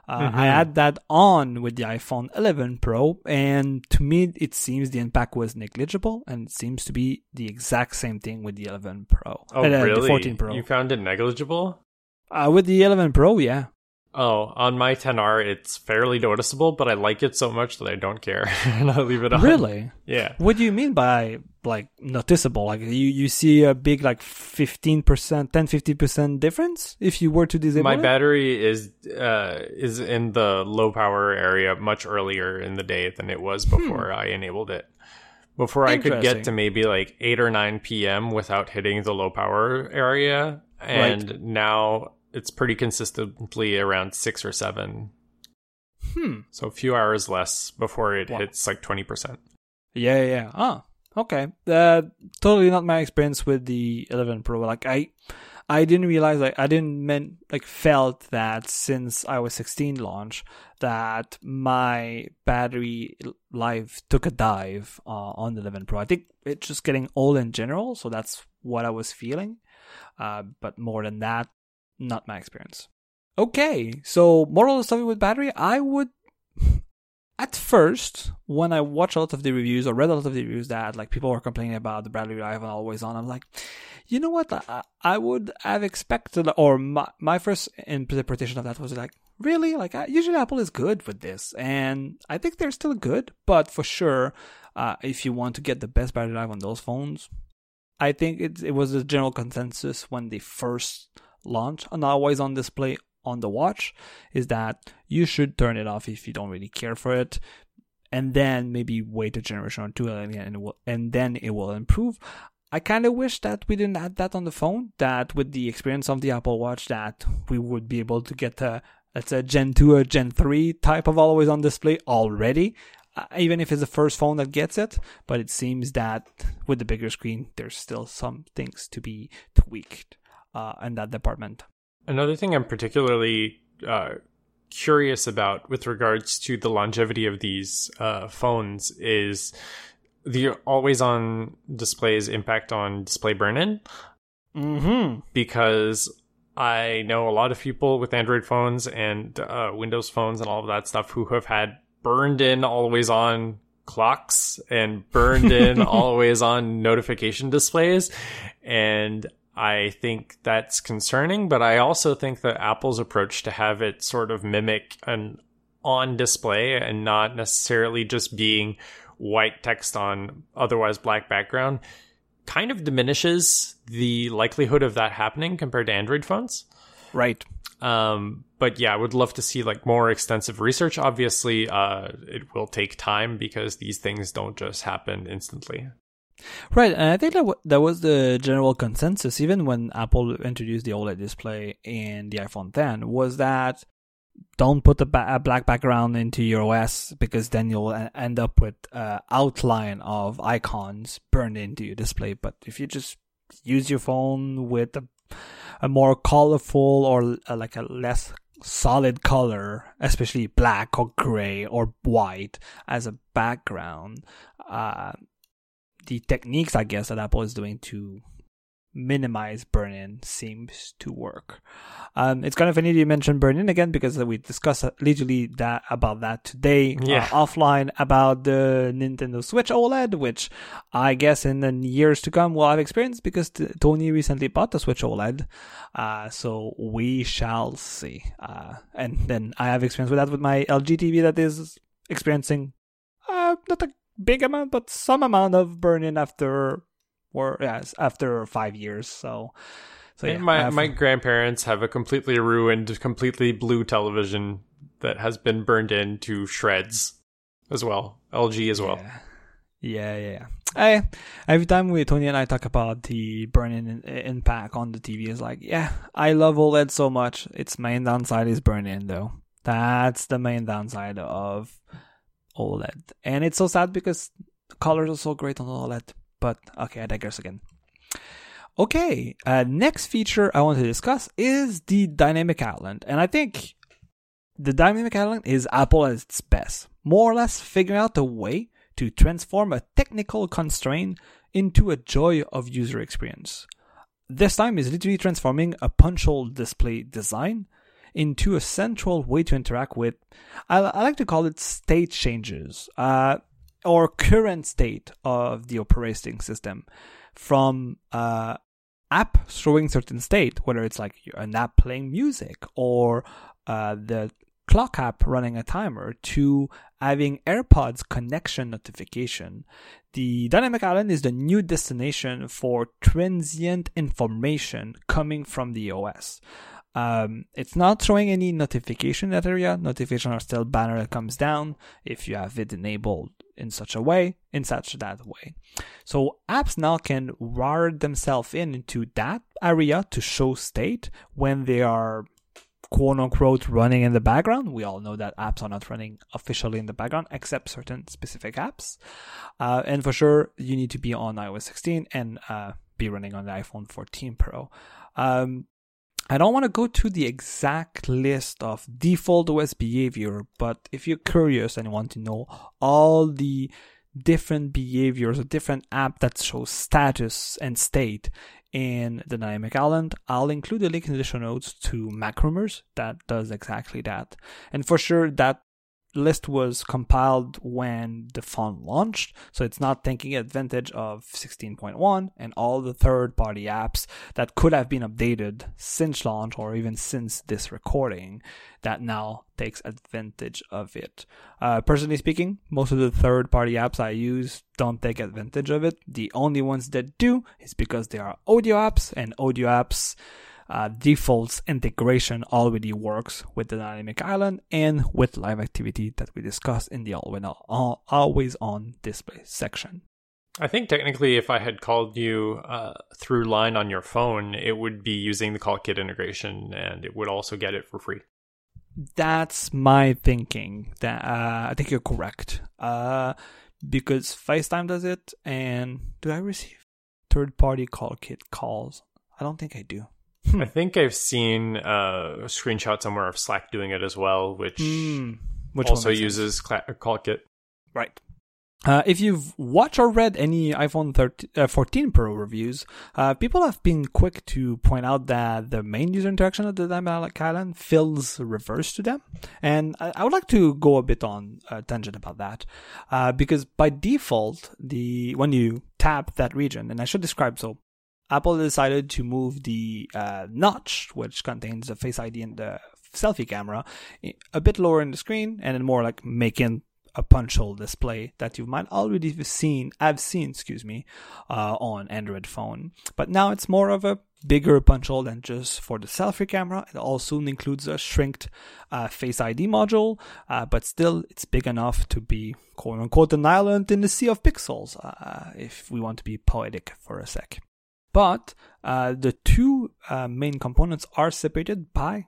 Uh, mm-hmm. I had that on with the iPhone 11 Pro, and to me, it seems the impact was negligible, and it seems to be the exact same thing with the 11 Pro. Oh, uh, really? The 14 Pro. You found it negligible? Uh, with the 11 Pro, yeah. Oh, on my 10R, it's fairly noticeable, but I like it so much that I don't care, and I leave it on. Really? Yeah. What do you mean by like noticeable? Like you you see a big like 15%, 10 50% difference if you were to disable My it? battery is uh is in the low power area much earlier in the day than it was before hmm. I enabled it. Before I could get to maybe like 8 or 9 p.m. without hitting the low power area, and right. now it's pretty consistently around six or seven. Hmm. So a few hours less before it wow. hits like twenty percent. Yeah, yeah. Ah, okay. Uh, totally not my experience with the 11 Pro. Like I, I didn't realize like I didn't meant like felt that since iOS 16 launch that my battery life took a dive uh, on the 11 Pro. I think it's just getting old in general, so that's what I was feeling. Uh, but more than that, not my experience. Okay, so moral story with battery, I would at first, when I watch a lot of the reviews or read a lot of the reviews that like people were complaining about the battery life and always on, I'm like, you know what? I, I would have expected, or my, my first interpretation of that was like, really? Like, usually Apple is good with this, and I think they're still good, but for sure, uh, if you want to get the best battery life on those phones, I think it, it was the general consensus when they first launched and always on display on the watch is that you should turn it off if you don't really care for it and then maybe wait a generation or two and, will, and then it will improve i kind of wish that we didn't add that on the phone that with the experience of the apple watch that we would be able to get a it's a Gen 2 or Gen 3 type of always on display already, uh, even if it's the first phone that gets it. But it seems that with the bigger screen, there's still some things to be tweaked uh, in that department. Another thing I'm particularly uh, curious about with regards to the longevity of these uh, phones is the always on display's impact on display burn in. Mm-hmm. Because I know a lot of people with Android phones and uh, Windows phones and all of that stuff who have had burned in always on clocks and burned in always on notification displays. And I think that's concerning, but I also think that Apple's approach to have it sort of mimic an on display and not necessarily just being white text on otherwise black background kind of diminishes the likelihood of that happening compared to Android phones. Right. Um, but yeah, I would love to see like more extensive research. Obviously, uh, it will take time because these things don't just happen instantly. Right, and I think that w- that was the general consensus, even when Apple introduced the OLED display in the iPhone 10, was that don't put a, ba- a black background into your OS because then you'll end up with uh, outline of icons burned into your display. But if you just use your phone with a, a more colorful or uh, like a less solid color, especially black or gray or white as a background, uh, the techniques I guess that Apple is doing to minimize burn-in seems to work. Um, it's kind of funny you mentioned burn-in again because we discussed literally that about that today uh, yeah. uh, offline about the Nintendo Switch OLED, which I guess in the years to come we'll have experience because t- Tony recently bought the Switch OLED. Uh, so we shall see. Uh, and then I have experience with that with my LG TV that is experiencing uh, not a big amount, but some amount of burn-in after or yes, after five years. So, so yeah, my my grandparents have a completely ruined, completely blue television that has been burned into shreds as well. LG as well. Yeah, yeah, yeah. I every time we Tony and I talk about the burn-in impact on the TV is like, yeah, I love OLED so much. Its main downside is burn-in, though. That's the main downside of OLED, and it's so sad because colors are so great on OLED. But okay, I digress again. Okay, uh, next feature I want to discuss is the dynamic island, and I think the dynamic island is Apple at its best, more or less figuring out a way to transform a technical constraint into a joy of user experience. This time is literally transforming a punch hole display design into a central way to interact with. I, I like to call it state changes. Uh, or current state of the operating system from uh, app showing certain state, whether it's like an app playing music or uh, the clock app running a timer to having AirPods connection notification. The Dynamic Island is the new destination for transient information coming from the OS. Um, it's not showing any notification that area. Notification are still banner that comes down if you have it enabled in such a way, in such that way. So apps now can wire themselves in into that area to show state when they are quote unquote running in the background. We all know that apps are not running officially in the background except certain specific apps. Uh, and for sure, you need to be on iOS 16 and uh, be running on the iPhone 14 Pro. Um, I don't want to go to the exact list of default OS behavior, but if you're curious and want to know all the different behaviors, a different app that shows status and state in the dynamic island, I'll include a link in the show notes to Macrumors that does exactly that. And for sure, that list was compiled when the font launched, so it's not taking advantage of 16.1 and all the third party apps that could have been updated since launch or even since this recording that now takes advantage of it. Uh, personally speaking, most of the third party apps I use don't take advantage of it. The only ones that do is because they are audio apps and audio apps uh, defaults integration already works with the dynamic island and with live activity that we discussed in the always on display section. I think technically, if I had called you uh, through line on your phone, it would be using the CallKit integration and it would also get it for free. That's my thinking. That uh, I think you're correct. Uh, because FaceTime does it, and do I receive third-party CallKit calls? I don't think I do. I think I've seen uh, a screenshot somewhere of Slack doing it as well, which, Hmm. Which also uses cla- CallKit. Right. Uh, if you've watched or read any iPhone 13, uh, 14 Pro reviews, uh, people have been quick to point out that the main user interaction of the Dynamic Island feels reverse to them. And I, I would like to go a bit on a tangent about that. Uh, because by default, the when you tap that region, and I should describe so, Apple decided to move the uh, notch, which contains the Face ID and the selfie camera, a bit lower in the screen, and then more like making a punch hole display that you might already have seen, have seen, excuse me, uh, on Android phone. But now it's more of a bigger punch hole than just for the selfie camera. It also includes a shrinked uh, Face ID module, uh, but still it's big enough to be quote unquote an island in the sea of pixels, uh, if we want to be poetic for a sec. But uh, the two uh, main components are separated by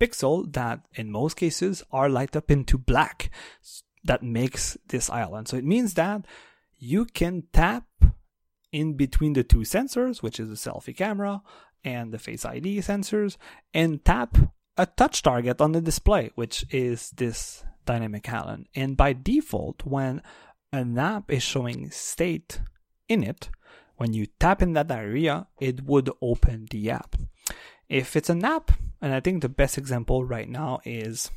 pixel that in most cases are light up into black that makes this island. So it means that you can tap in between the two sensors, which is the selfie camera and the Face ID sensors, and tap a touch target on the display, which is this dynamic island. And by default, when an app is showing state in it, when you tap in that area, it would open the app. If it's an app, and I think the best example right now is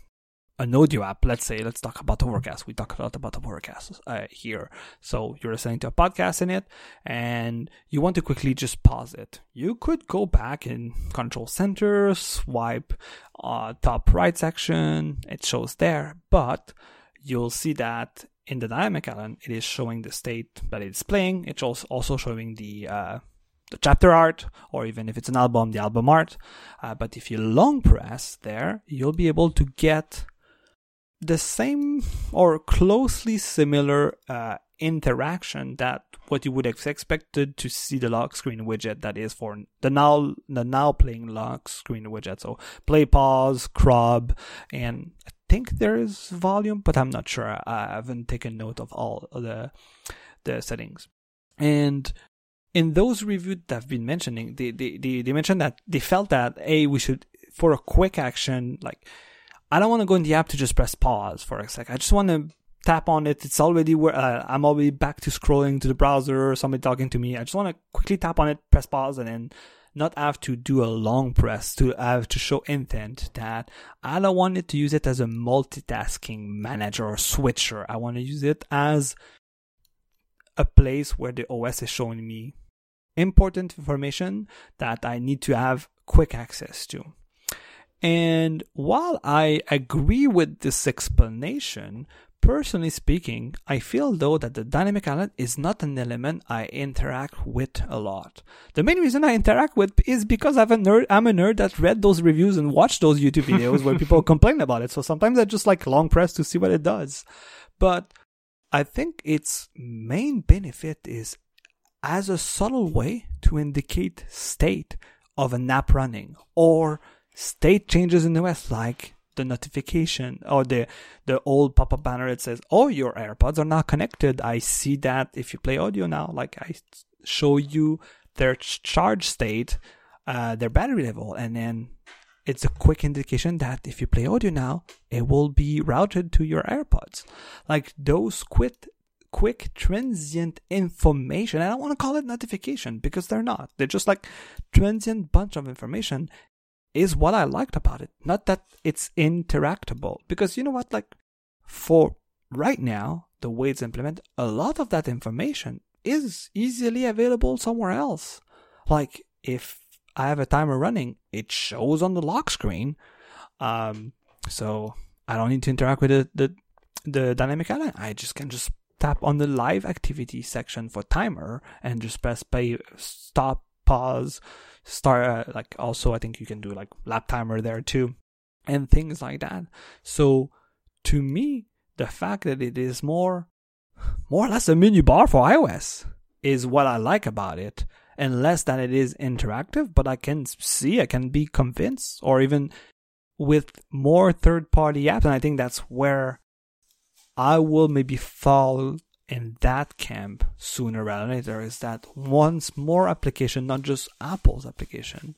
an audio app. Let's say, let's talk about Overcast. We talk a lot about Overcast uh, here. So you're listening to a podcast in it, and you want to quickly just pause it. You could go back in Control Center, swipe uh, top right section. It shows there, but you'll see that in the dynamic island, it is showing the state that it's playing. It's also showing the uh, the chapter art, or even if it's an album, the album art. Uh, but if you long press there, you'll be able to get the same or closely similar uh, interaction that what you would have expected to see the lock screen widget that is for the now the now playing lock screen widget. So play, pause, crop, and think there is volume, but I'm not sure. I haven't taken note of all the the settings. And in those reviews that I've been mentioning, they, they, they, they mentioned that they felt that a we should for a quick action like I don't want to go in the app to just press pause for a sec. I just want to tap on it. It's already where uh, I'm already back to scrolling to the browser or somebody talking to me. I just want to quickly tap on it, press pause, and then not have to do a long press to have to show intent that I don't want it to use it as a multitasking manager or switcher. I want to use it as a place where the OS is showing me important information that I need to have quick access to. And while I agree with this explanation, personally speaking, I feel though that the dynamic island is not an element I interact with a lot. The main reason I interact with is because I'm a nerd, I'm a nerd that read those reviews and watched those YouTube videos where people complain about it. So sometimes I just like long press to see what it does. But I think its main benefit is as a subtle way to indicate state of an app running or state changes in the OS like the notification or the the old pop-up banner that says oh your AirPods are not connected. I see that if you play audio now like I show you their charge state, uh, their battery level and then it's a quick indication that if you play audio now, it will be routed to your AirPods. Like those quick, quick transient information. I don't want to call it notification because they're not. They're just like transient bunch of information is what I liked about it. Not that it's interactable because you know what? Like for right now, the way it's implemented, a lot of that information is easily available somewhere else. Like if I have a timer running, it shows on the lock screen. Um, so I don't need to interact with the, the, the dynamic island. I just can just tap on the live activity section for timer and just press play, stop, pause, start. Uh, like also, I think you can do like lap timer there too, and things like that. So to me, the fact that it is more, more or less a menu bar for iOS is what I like about it and less that it is interactive, but I can see, I can be convinced or even with more third party apps. And I think that's where I will maybe fall in that camp sooner rather than later is that once more application, not just Apple's application,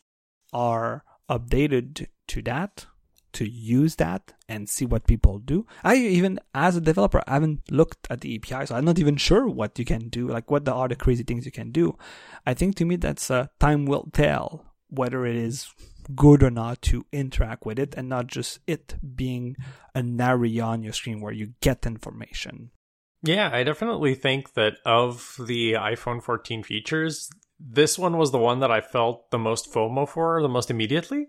are updated to that, to use that and see what people do. I even, as a developer, I haven't looked at the API, so I'm not even sure what you can do, like what are the crazy things you can do. I think to me that's a uh, time will tell whether it is good or not to interact with it and not just it being an area on your screen where you get information. Yeah, I definitely think that of the iPhone 14 features, this one was the one that I felt the most FOMO for the most immediately.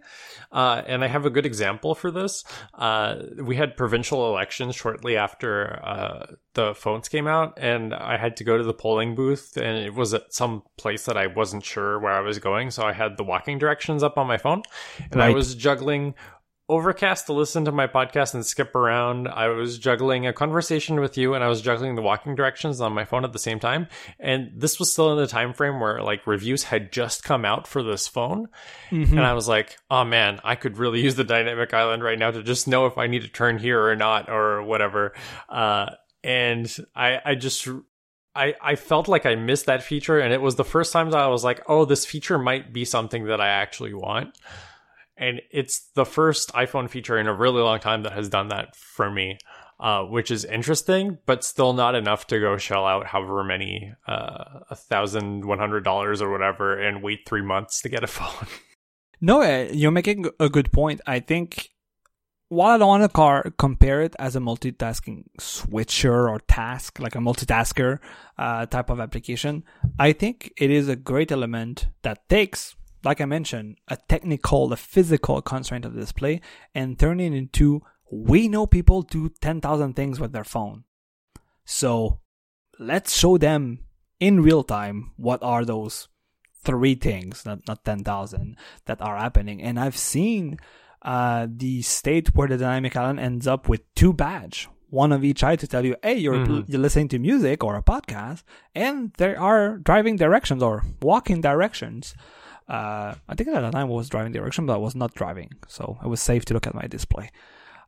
Uh, and I have a good example for this. Uh, we had provincial elections shortly after uh, the phones came out, and I had to go to the polling booth, and it was at some place that I wasn't sure where I was going. So I had the walking directions up on my phone, and right. I was juggling Overcast to listen to my podcast and skip around. I was juggling a conversation with you and I was juggling the walking directions on my phone at the same time. And this was still in the time frame where like reviews had just come out for this phone. Mm-hmm. And I was like, oh man, I could really use the dynamic island right now to just know if I need to turn here or not or whatever. Uh, and I, I just I, I felt like I missed that feature, and it was the first time that I was like, oh, this feature might be something that I actually want and it's the first iPhone feature in a really long time that has done that for me, uh, which is interesting, but still not enough to go shell out however many uh, a thousand one hundred dollars or whatever and wait three months to get a phone. No, uh, you're making a good point. I think while I don't want to car- compare it as a multitasking switcher or task, like a multitasker uh, type of application, I think it is a great element that takes like I mentioned, a technical, a physical constraint of the display and turn it into we know people do 10,000 things with their phone. So let's show them in real time what are those three things, not, not 10,000, that are happening. And I've seen uh, the state where the dynamic island ends up with two badge, one of each eye to tell you, hey, you're, mm-hmm. you're listening to music or a podcast, and there are driving directions or walking directions. Uh, I think at the time I was driving the direction, but I was not driving, so it was safe to look at my display.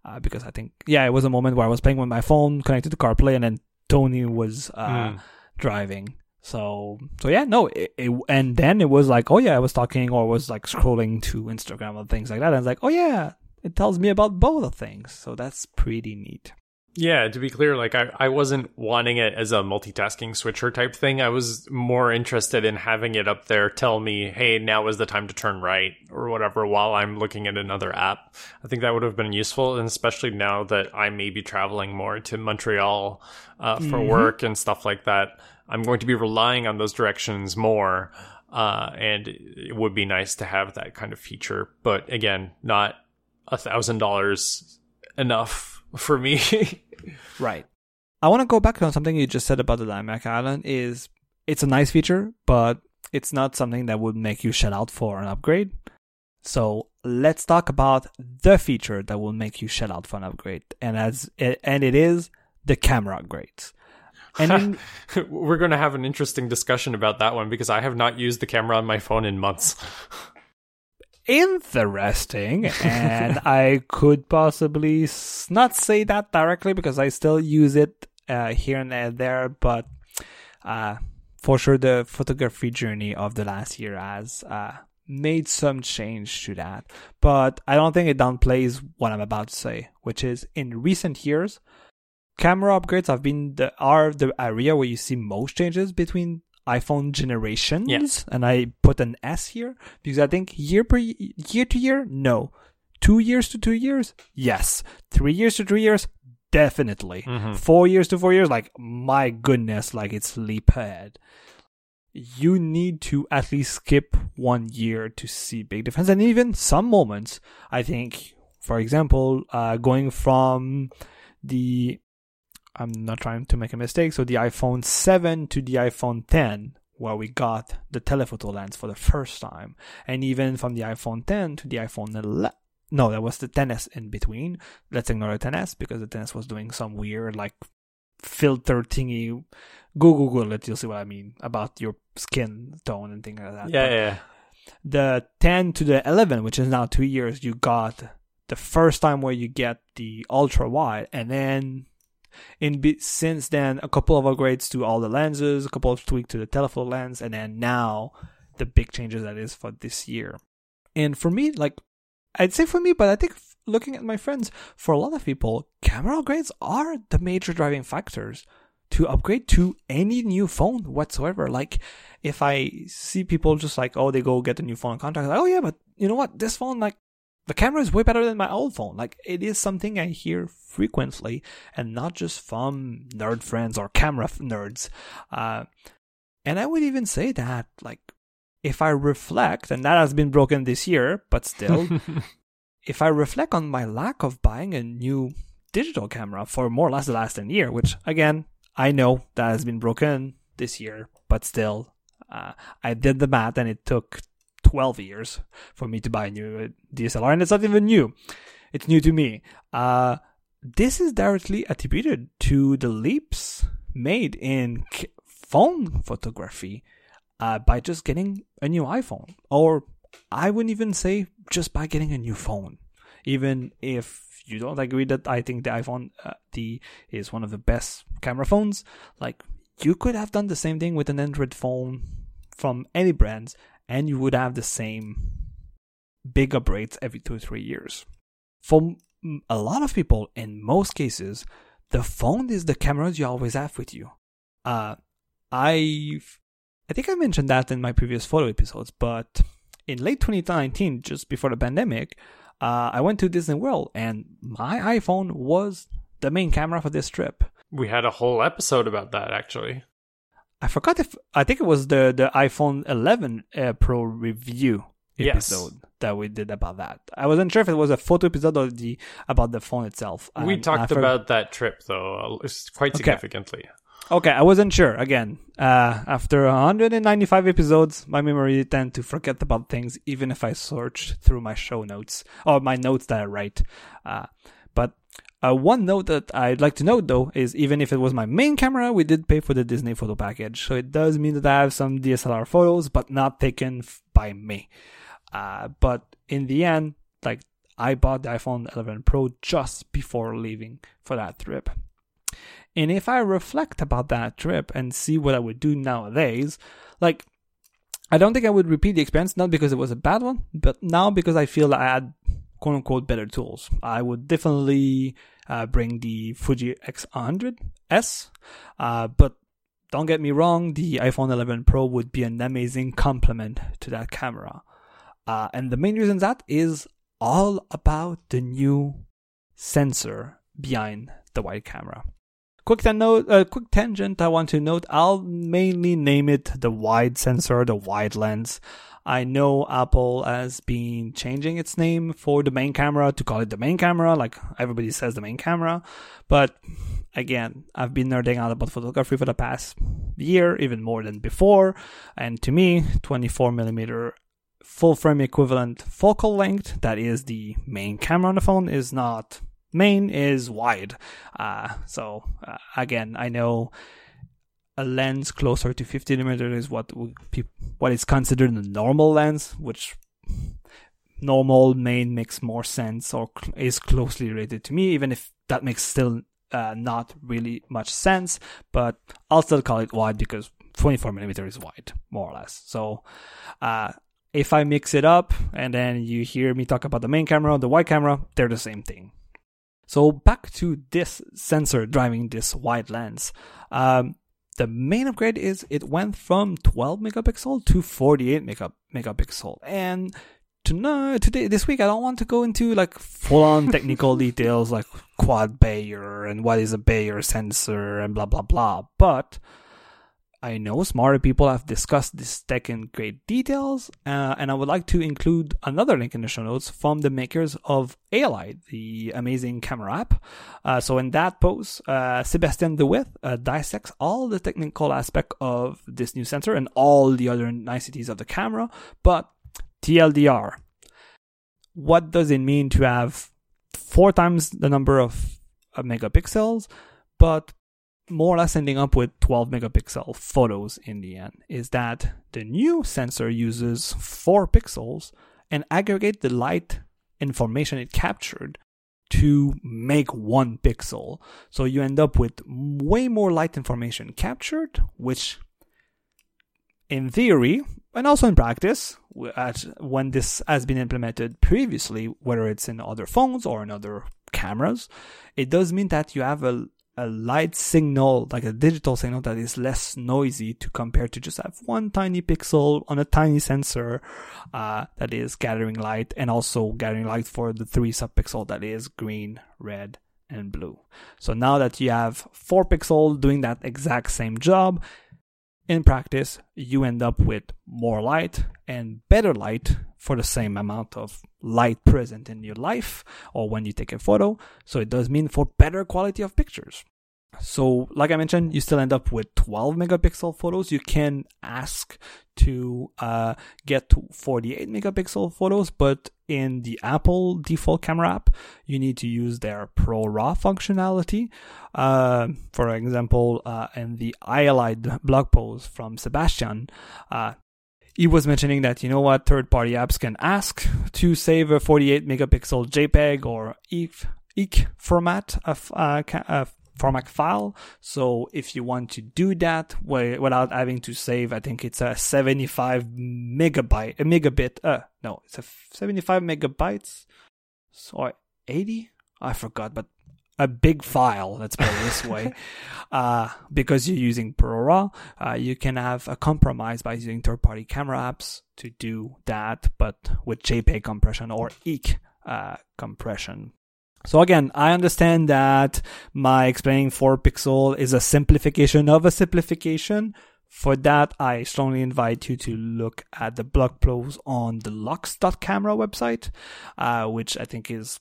Uh, because I think, yeah, it was a moment where I was playing with my phone connected to CarPlay, and then Tony was uh, mm. driving. So, so yeah, no, it, it, and then it was like, oh yeah, I was talking or was like scrolling to Instagram or things like that. And it's like, oh yeah, it tells me about both of things. So that's pretty neat. Yeah, to be clear, like I, I wasn't wanting it as a multitasking switcher type thing. I was more interested in having it up there tell me, hey, now is the time to turn right or whatever while I'm looking at another app. I think that would have been useful, and especially now that I may be traveling more to Montreal uh, for mm-hmm. work and stuff like that. I'm going to be relying on those directions more. Uh, and it would be nice to have that kind of feature. But again, not a thousand dollars enough for me. right. I want to go back on something you just said about the dynamic island. Is it's a nice feature, but it's not something that would make you shell out for an upgrade. So let's talk about the feature that will make you shell out for an upgrade, and as and it is the camera upgrades. And in, we're going to have an interesting discussion about that one because I have not used the camera on my phone in months. interesting and i could possibly not say that directly because i still use it uh, here and there but uh, for sure the photography journey of the last year has uh, made some change to that. But i don't think it downplays what i'm about to say which is in recent years camera upgrades have been the are the area where you see most changes between iPhone generations, yes. and I put an S here because I think year per year to year, no. Two years to two years, yes. Three years to three years, definitely. Mm-hmm. Four years to four years, like my goodness, like it's leap ahead. You need to at least skip one year to see big difference, and even some moments. I think, for example, uh, going from the I'm not trying to make a mistake. So the iPhone 7 to the iPhone 10, where we got the telephoto lens for the first time, and even from the iPhone 10 to the iPhone 11. No, that was the 10s in between. Let's ignore the 10s because the 10s was doing some weird like filter thingy. Go Google it, you'll see what I mean about your skin tone and things like that. Yeah, but yeah. The 10 to the 11, which is now two years, you got the first time where you get the ultra wide, and then in be- since then a couple of upgrades to all the lenses, a couple of tweaks to the telephoto lens, and then now the big changes that is for this year. And for me, like I'd say for me, but I think looking at my friends, for a lot of people, camera upgrades are the major driving factors to upgrade to any new phone whatsoever. Like, if I see people just like, oh, they go get a new phone contract, like, oh yeah, but you know what? This phone, like, the camera is way better than my old phone. Like, it is something I hear frequently, and not just from nerd friends or camera nerds. Uh, and I would even say that, like, if I reflect, and that has been broken this year, but still, if I reflect on my lack of buying a new digital camera for more or less the last 10 year, which again, I know that has been broken this year, but still, uh, I did the math and it took 12 years for me to buy a new DSLR, and it's not even new. It's new to me. Uh, this is directly attributed to the leaps made in phone photography uh, by just getting a new iPhone, or I wouldn't even say just by getting a new phone. Even if you don't agree that I think the iPhone uh, D is one of the best camera phones, like you could have done the same thing with an Android phone from any brands, and you would have the same big upgrades every two or three years. For a lot of people, in most cases, the phone is the cameras you always have with you. Uh, I I think I mentioned that in my previous photo episodes, but in late 2019, just before the pandemic, uh, I went to Disney World and my iPhone was the main camera for this trip. We had a whole episode about that actually. I forgot if I think it was the the iPhone 11 uh, Pro review episode yes. that we did about that. I wasn't sure if it was a photo episode or the about the phone itself. We talked about that trip though, quite significantly. Okay. Okay, I wasn't sure. Again, uh, after 195 episodes, my memory tend to forget about things, even if I search through my show notes or my notes that I write. Uh, but uh, one note that I'd like to note though is even if it was my main camera, we did pay for the Disney photo package. So it does mean that I have some DSLR photos, but not taken f- by me. Uh, but in the end, like I bought the iPhone 11 Pro just before leaving for that trip. And if I reflect about that trip and see what I would do nowadays, like, I don't think I would repeat the experience, not because it was a bad one, but now because I feel I had quote unquote better tools. I would definitely uh, bring the Fuji X100S, uh, but don't get me wrong, the iPhone 11 Pro would be an amazing complement to that camera. Uh, and the main reason that is all about the new sensor behind the wide camera. Quick note, uh, quick tangent. I want to note. I'll mainly name it the wide sensor, the wide lens. I know Apple has been changing its name for the main camera to call it the main camera, like everybody says the main camera. But again, I've been nerding out about photography for the past year, even more than before. And to me, 24 millimeter full frame equivalent focal length, that is the main camera on the phone, is not main is wide. Uh, so uh, again, I know a lens closer to 50 millimeter is what what is considered a normal lens, which normal main makes more sense or cl- is closely related to me, even if that makes still uh, not really much sense. But I'll still call it wide because 24 millimeter is wide, more or less. So, uh, if I mix it up and then you hear me talk about the main camera, the wide camera, they're the same thing. So back to this sensor driving this wide lens. Um, the main upgrade is it went from 12 megapixel to 48 mega, megapixel. And tonight, today, this week, I don't want to go into like full on technical details like quad Bayer and what is a Bayer sensor and blah, blah, blah. But I know smarter people have discussed this tech in great details, uh, and I would like to include another link in the show notes from the makers of Halide, the amazing camera app. Uh, so in that post, uh, Sebastiaan de With uh, dissects all the technical aspect of this new sensor and all the other niceties of the camera. But TLDR, what does it mean to have four times the number of megapixels, but more or less ending up with 12 megapixel photos in the end is that the new sensor uses 4 pixels and aggregate the light information it captured to make one pixel. So you end up with way more light information captured, which in theory and also in practice, when this has been implemented previously, whether it's in other phones or in other cameras, it does mean that you have a a light signal, like a digital signal that is less noisy to compare to just have one tiny pixel on a tiny sensor uh, that is gathering light and also gathering light for the three subpixel that is green, red, and blue. So now that you have four pixel doing that exact same job, in practice, you end up with more light and better light for the same amount of light present in your life or when you take a photo. So it does mean for better quality of pictures. So, like I mentioned, you still end up with 12 megapixel photos. You can ask to uh, get to 48 megapixel photos, but in the Apple default camera app, you need to use their Pro RAW functionality. Uh, for example, uh, in the Halide blog post from Sebastiaan, uh, he was mentioning that you know what third party apps can ask to save a 48 megapixel JPEG or EIC, EIC format of uh, uh, format file. So if you want to do that without having to save, I think it's a 75 megabyte, a megabit, uh, no, it's a 75 megabytes or 80? I forgot, but a big file, let's put it this way, uh, because you're using ProRAW, uh, you can have a compromise by using third-party camera apps to do that, but with JPEG compression or EIC uh, compression. So again, I understand that my explaining 4 pixel is a simplification of a simplification. For that, I strongly invite you to look at the blog post on the Lux.camera website, uh, which I think is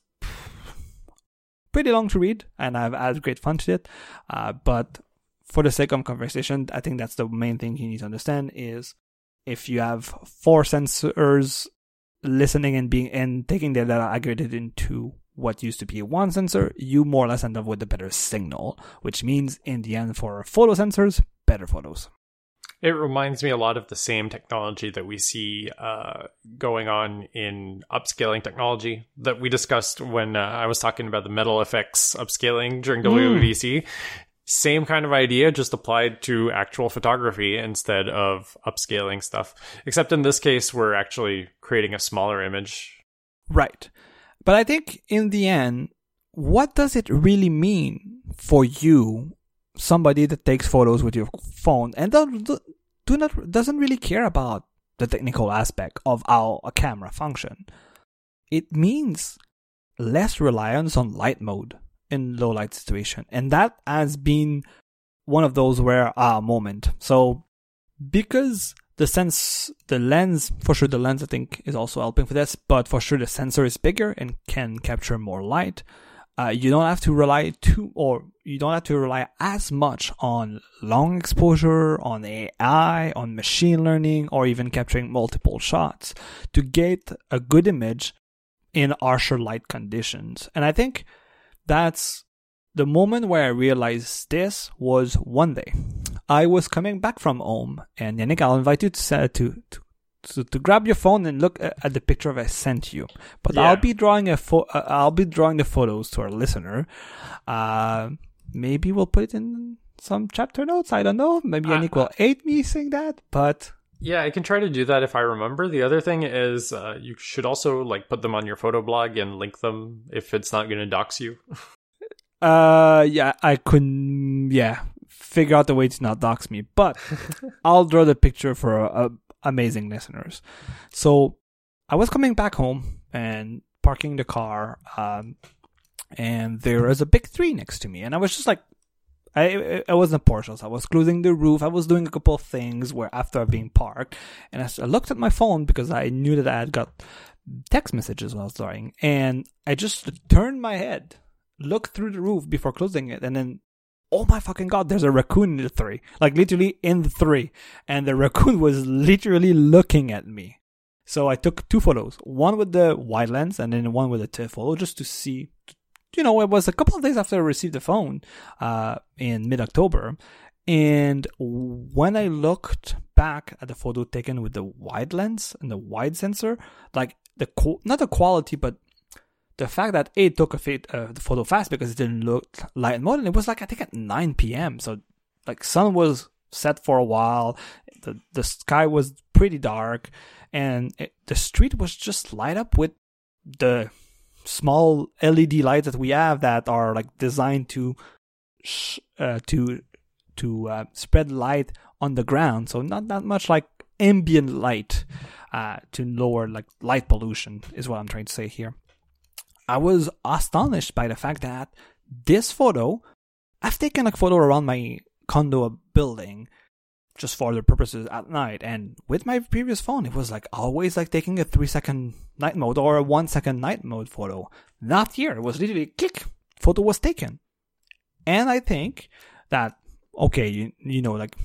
pretty long to read, and I've had great fun to it. Uh, but for the sake of conversation, I think that's the main thing you need to understand is if you have four sensors listening and being and taking their data aggregated into what used to be one sensor, you more or less end up with a better signal, which means in the end for photo sensors, better photos. It reminds me a lot of the same technology that we see uh, going on in upscaling technology that we discussed when uh, I was talking about the MetalFX upscaling during mm. WWDC. Same kind of idea, just applied to actual photography instead of upscaling stuff. Except in this case, we're actually creating a smaller image. Right. But I think in the end, what does it really mean for you, somebody that takes photos with your phone and don't, do not doesn't really care about the technical aspect of how a camera function? It means less reliance on light mode in low light situation, and that has been one of those where ah moment. So because the sense, the lens, for sure, the lens I think is also helping for this, but for sure the sensor is bigger and can capture more light. Uh, you don't have to rely too, or you don't have to rely as much on long exposure, on AI, on machine learning, or even capturing multiple shots to get a good image in harsher light conditions. And I think that's the moment where I realized this was one day. I was coming back from home, and Yannick, I'll invite you to to to, to grab your phone and look at the picture I sent you. But yeah. I'll be drawing a fo- uh, I'll be drawing the photos to our listener. Uh, maybe we'll put it in some chapter notes. I don't know. Maybe uh, Yannick will hate me saying that, but yeah, I can try to do that if I remember. The other thing is uh, you should also like put them on your photo blog and link them if it's not going to dox you. uh, yeah, I couldn't. Yeah, figure out the way to not dox me, but I'll draw the picture for uh, amazing listeners. So I was coming back home and parking the car, um, and there was a big three next to me, and I was just like, I I wasn't Porsche, so I was closing the roof. I was doing a couple of things where after being parked, and I, I looked at my phone because I knew that I had got text messages when I was driving, and I just turned my head, looked through the roof before closing it, and then oh my fucking god, there's a raccoon in the three. Like literally in the three. And the raccoon was literally looking at me. So I took two photos, one with the wide lens and then one with the telephoto just to see. You know, it was a couple of days after I received the phone, uh, in mid October. And when I looked back at the photo taken with the wide lens and the wide sensor, like the, not the quality, but the fact that it took a fit, uh, the photo fast because it didn't look light and it was like I think at 9 p.m. So like sun was set for a while, the the sky was pretty dark, and it, the street was just light up with the small LED lights that we have that are like designed to sh- uh, to to uh, spread light on the ground. So not that much like ambient light uh, to lower like light pollution is what I'm trying to say here. I was astonished by the fact that this photo, I've taken a photo around my condo building just for the purposes at night. And with my previous phone, it was like always like taking a three second night mode or a one second night mode photo. Not here. It was literally click, photo was taken. And I think that, okay, you, you know, like,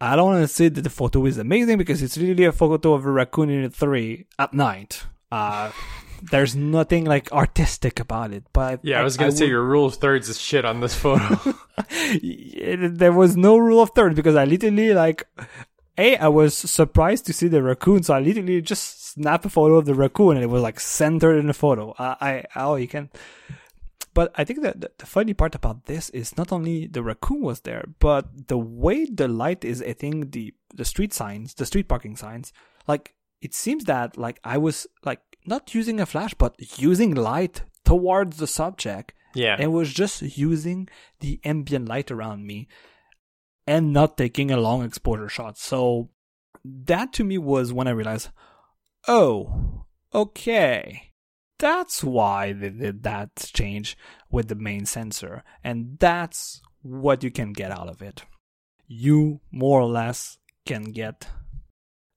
I don't want to say that the photo is amazing because it's really a photo of a raccoon in a tree at night. Uh, there's nothing like artistic about it. But yeah, I, I was gonna I say would... your rule of thirds is shit on this photo. there was no rule of thirds because I literally like, a I was surprised to see the raccoon, so I literally just snapped a photo of the raccoon and it was like centered in the photo. I, I oh you can. But I think that the funny part about this is not only the raccoon was there, but the way the light is I think the the street signs, the street parking signs, like it seems that like I was like not using a flash, but using light towards the subject. Yeah. It was just using the ambient light around me and not taking a long exposure shot. So that to me was when I realized, oh, okay. That's why they did that change with the main sensor. And that's what you can get out of it. You more or less can get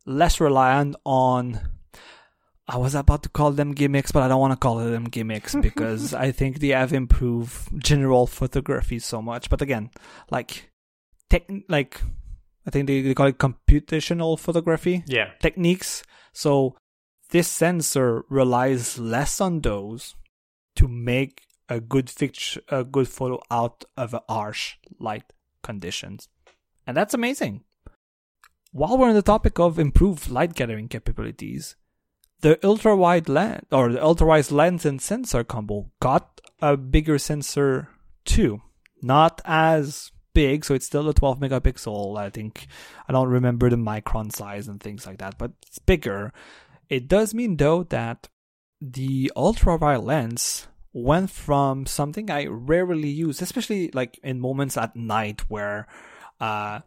less reliant on I was about to call them gimmicks, but I don't want to call them gimmicks because I think they have improved general photography so much. But again, like tech, like I think they, they call it computational photography. Yeah, techniques. So this sensor relies less on those to make a good picture, a good photo out of harsh light conditions, and that's amazing. While we're on the topic of improved light gathering capabilities, the ultra wide lens or the ultra wide lens and sensor combo got a bigger sensor too. Not as big, so it's still a 12 megapixel. I think I don't remember the micron size and things like that, but it's bigger. It does mean though that the ultra wide lens went from something I rarely use, especially like in moments at night where uh,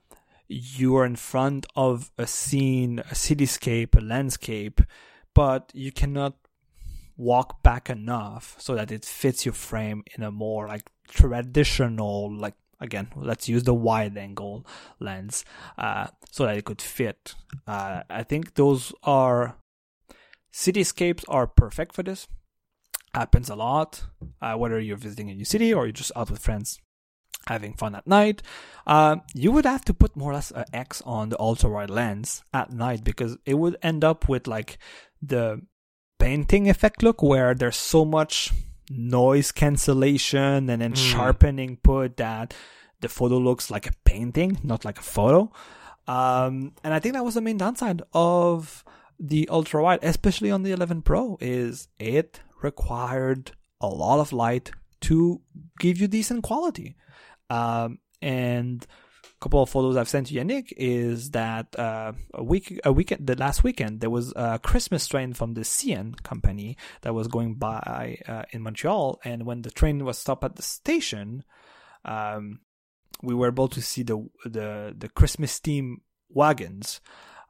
you are in front of a scene, a cityscape, a landscape, but you cannot walk back enough so that it fits your frame in a more like traditional like again let's use the wide angle lens uh, so that it could fit. Uh, i think those are cityscapes are perfect for this. Happens a lot uh, whether you're visiting a new city or you're just out with friends having fun at night, uh, you would have to put more or less an X on the ultra wide lens at night because it would end up with like the painting effect look where there's so much noise cancellation and then mm. sharpening put that the photo looks like a painting, not like a photo. Um, and I think that was the main downside of the ultra wide, especially on the 11 Pro, is it required a lot of light to give you decent quality. Um, and couple of photos I've sent to Yannick is that uh, a week, a weekend, the last weekend, there was a Christmas train from the CN company that was going by uh, in Montreal, and when the train was stopped at the station, um, we were able to see the the the Christmas theme wagons.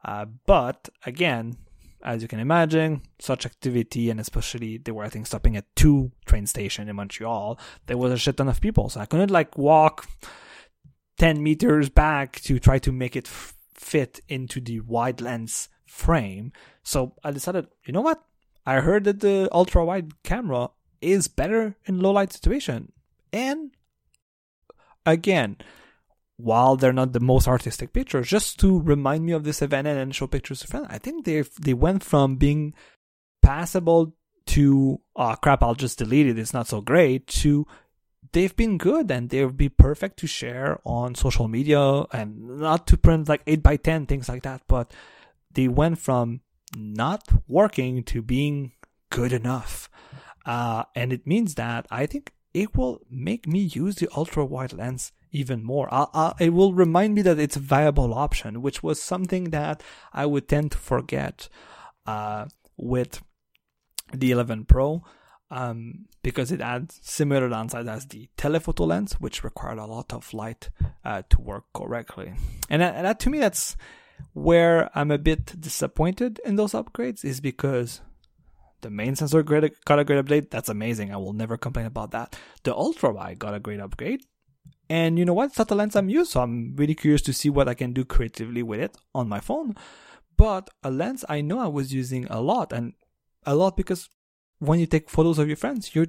Uh, but again, as you can imagine, such activity and especially they were I think stopping at two train station in Montreal, there was a shit ton of people. So I couldn't like walk 10 meters back to try to make it f- fit into the wide lens frame. So I decided, you know what? I heard that the ultra wide camera is better in low light situation. And again, while they're not the most artistic pictures, just to remind me of this event and show pictures to friends, I think they they went from being passable to oh crap, I'll just delete it, it's not so great to they've been good and they would be perfect to share on social media and not to print like 8 by 10 things like that but they went from not working to being good enough Uh, and it means that I think it will make me use the ultra wide lens even more. i i it will remind me that it's a viable option, which was something that I would tend to forget uh, with the 11 Pro um, because it adds similar downsides as the telephoto lens, which required a lot of light uh, to work correctly. And that, that to me, that's where I'm a bit disappointed in those upgrades, is because the main sensor got a great update. That's amazing. I will never complain about that. The ultra wide got a great upgrade. And you know what? It's not the lens I'm used, so I'm really curious to see what I can do creatively with it on my phone. But a lens I know I was using a lot, and a lot because when you take photos of your friends, you're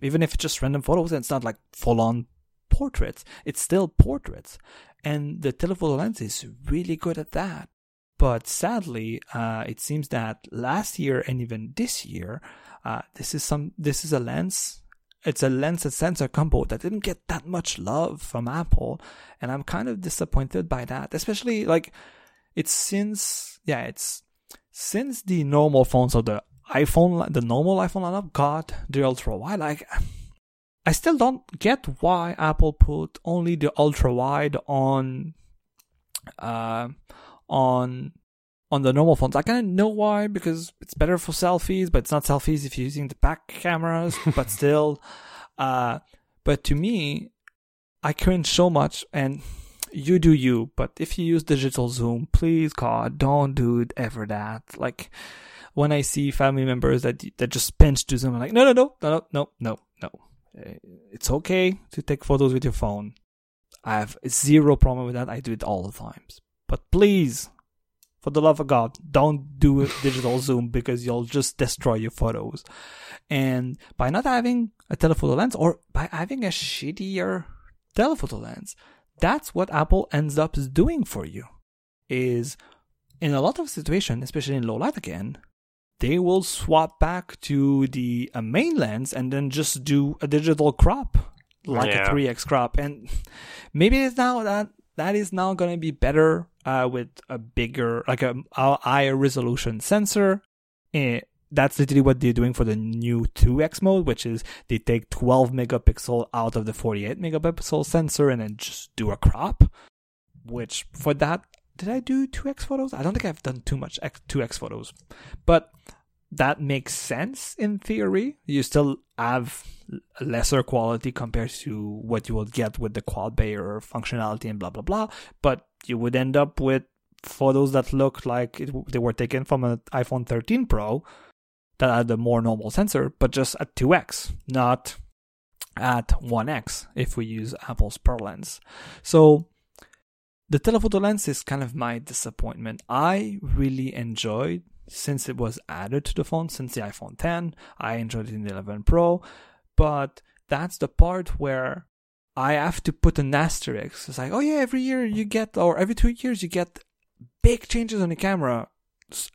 even if it's just random photos and it's not like full on portraits, it's still portraits. And the telephoto lens is really good at that. But sadly, uh, it seems that last year and even this year, uh, this is some this is a lens it's a lens and sensor combo that didn't get that much love from Apple, and I'm kind of disappointed by that. Especially like it's since yeah, it's since the normal phones of the iPhone, the normal iPhone lineup got the ultra wide. Like I still don't get why Apple put only the ultra wide on uh on on the normal phones. I kind of know why because it's better for selfies, but it's not selfies if you're using the back cameras. but still, uh, but to me, I cringe so much, and you do you. But if you use digital zoom, please God, don't do ever that. Like when I see family members that that just pinch to zoom, I'm like, no, no, no, no, no, no, no. Eh, it's okay to take photos with your phone. I have zero problem with that. I do it all the times. But please, for the love of God, don't do a digital zoom because you'll just destroy your photos. And by not having a telephoto lens or by having a shittier telephoto lens, that's what Apple ends up doing for you. Is in a lot of situations, especially in low light again, they will swap back to the uh, main lens and then just do a digital crop like yeah. a 3x crop and maybe it's now that that is now going to be better uh, with a bigger, like a, a higher resolution sensor. And that's literally what they're doing for the new 2x mode, which is they take 12 megapixel out of the 48 megapixel sensor and then just do a crop. Which for that, did I do 2x photos? I don't think I've done too much 2x photos, but that makes sense in theory. You still have lesser quality compared to what you would get with the quad Bayer functionality and blah blah blah. But you would end up with photos that look like it, they were taken from an iPhone 13 Pro that had a more normal sensor, but just at 2x, not at 1x if we use Apple's Pearl lens. So the telephoto lens is kind of my disappointment. I really enjoyed since it was added to the phone since the iPhone 10. I enjoyed it in the 11 Pro, but that's the part where I have to put an asterisk. It's like, oh yeah, every year you get, or every two years you get big changes on the camera.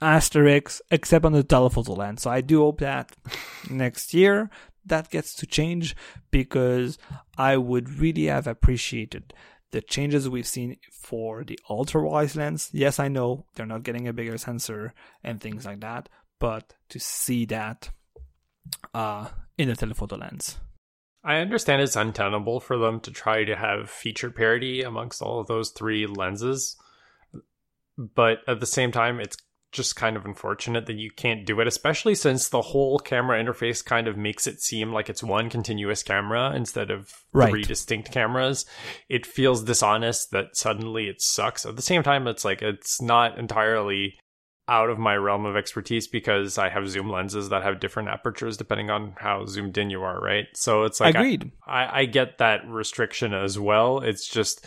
Asterisk, except on the telephoto lens. So I do hope that next year that gets to change because I would really have appreciated the changes we've seen for the ultra wide lens. Yes, I know they're not getting a bigger sensor and things like that, but to see that uh, in the telephoto lens. I understand it's untenable for them to try to have feature parity amongst all of those three lenses, but at the same time, it's just kind of unfortunate that you can't do it, especially since the whole camera interface kind of makes it seem like it's one continuous camera instead of right. three distinct cameras. It feels dishonest that suddenly it sucks. At the same time, it's like it's not entirely out of my realm of expertise because I have zoom lenses that have different apertures depending on how zoomed in you are, right? So it's like agreed. I, I, I get that restriction as well. It's just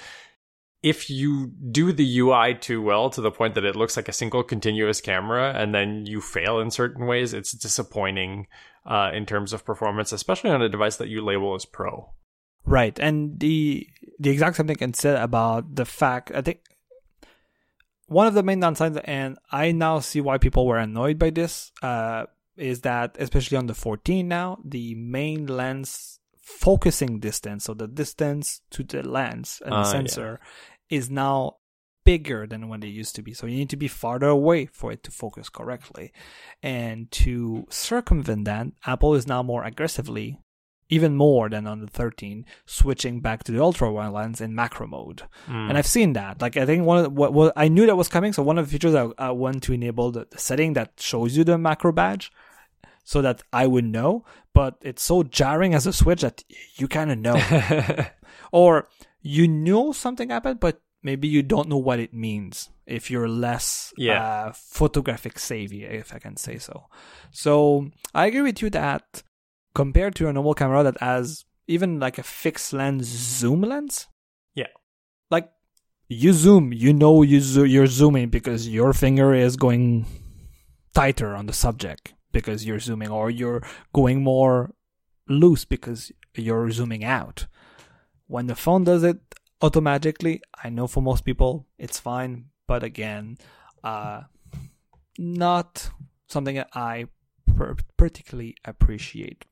if you do the UI too well to the point that it looks like a single continuous camera and then you fail in certain ways, it's disappointing uh, in terms of performance, especially on a device that you label as pro. Right, and the the exact same thing can say about the fact I think one of the main downsides, and I now see why people were annoyed by this, uh, is that especially on the 14 now, the main lens focusing distance, so the distance to the lens and uh, the sensor, is now bigger than when they used to be. So you need to be farther away for it to focus correctly. And to circumvent that, Apple is now more aggressively, even more than on the 13, switching back to the ultra wide lens in macro mode. Mm. And I've seen that. Like I think one of the, what, what I knew that was coming. So one of the features I, I want to enable the, the setting that shows you the macro badge so that I would know, but it's so jarring as a switch that you kind of know. or you know something happened, but maybe you don't know what it means if you're less Yeah. uh, photographic savvy, if I can say so. So I agree with you that compared to a normal camera that has even like a fixed lens zoom lens, Yeah. like you zoom, you know you zo- you're zooming because your finger is going tighter on the subject because you're zooming, or you're going more loose because you're zooming out. When the phone does it automatically, I know for most people it's fine, but again, uh, not something that I per- particularly appreciate.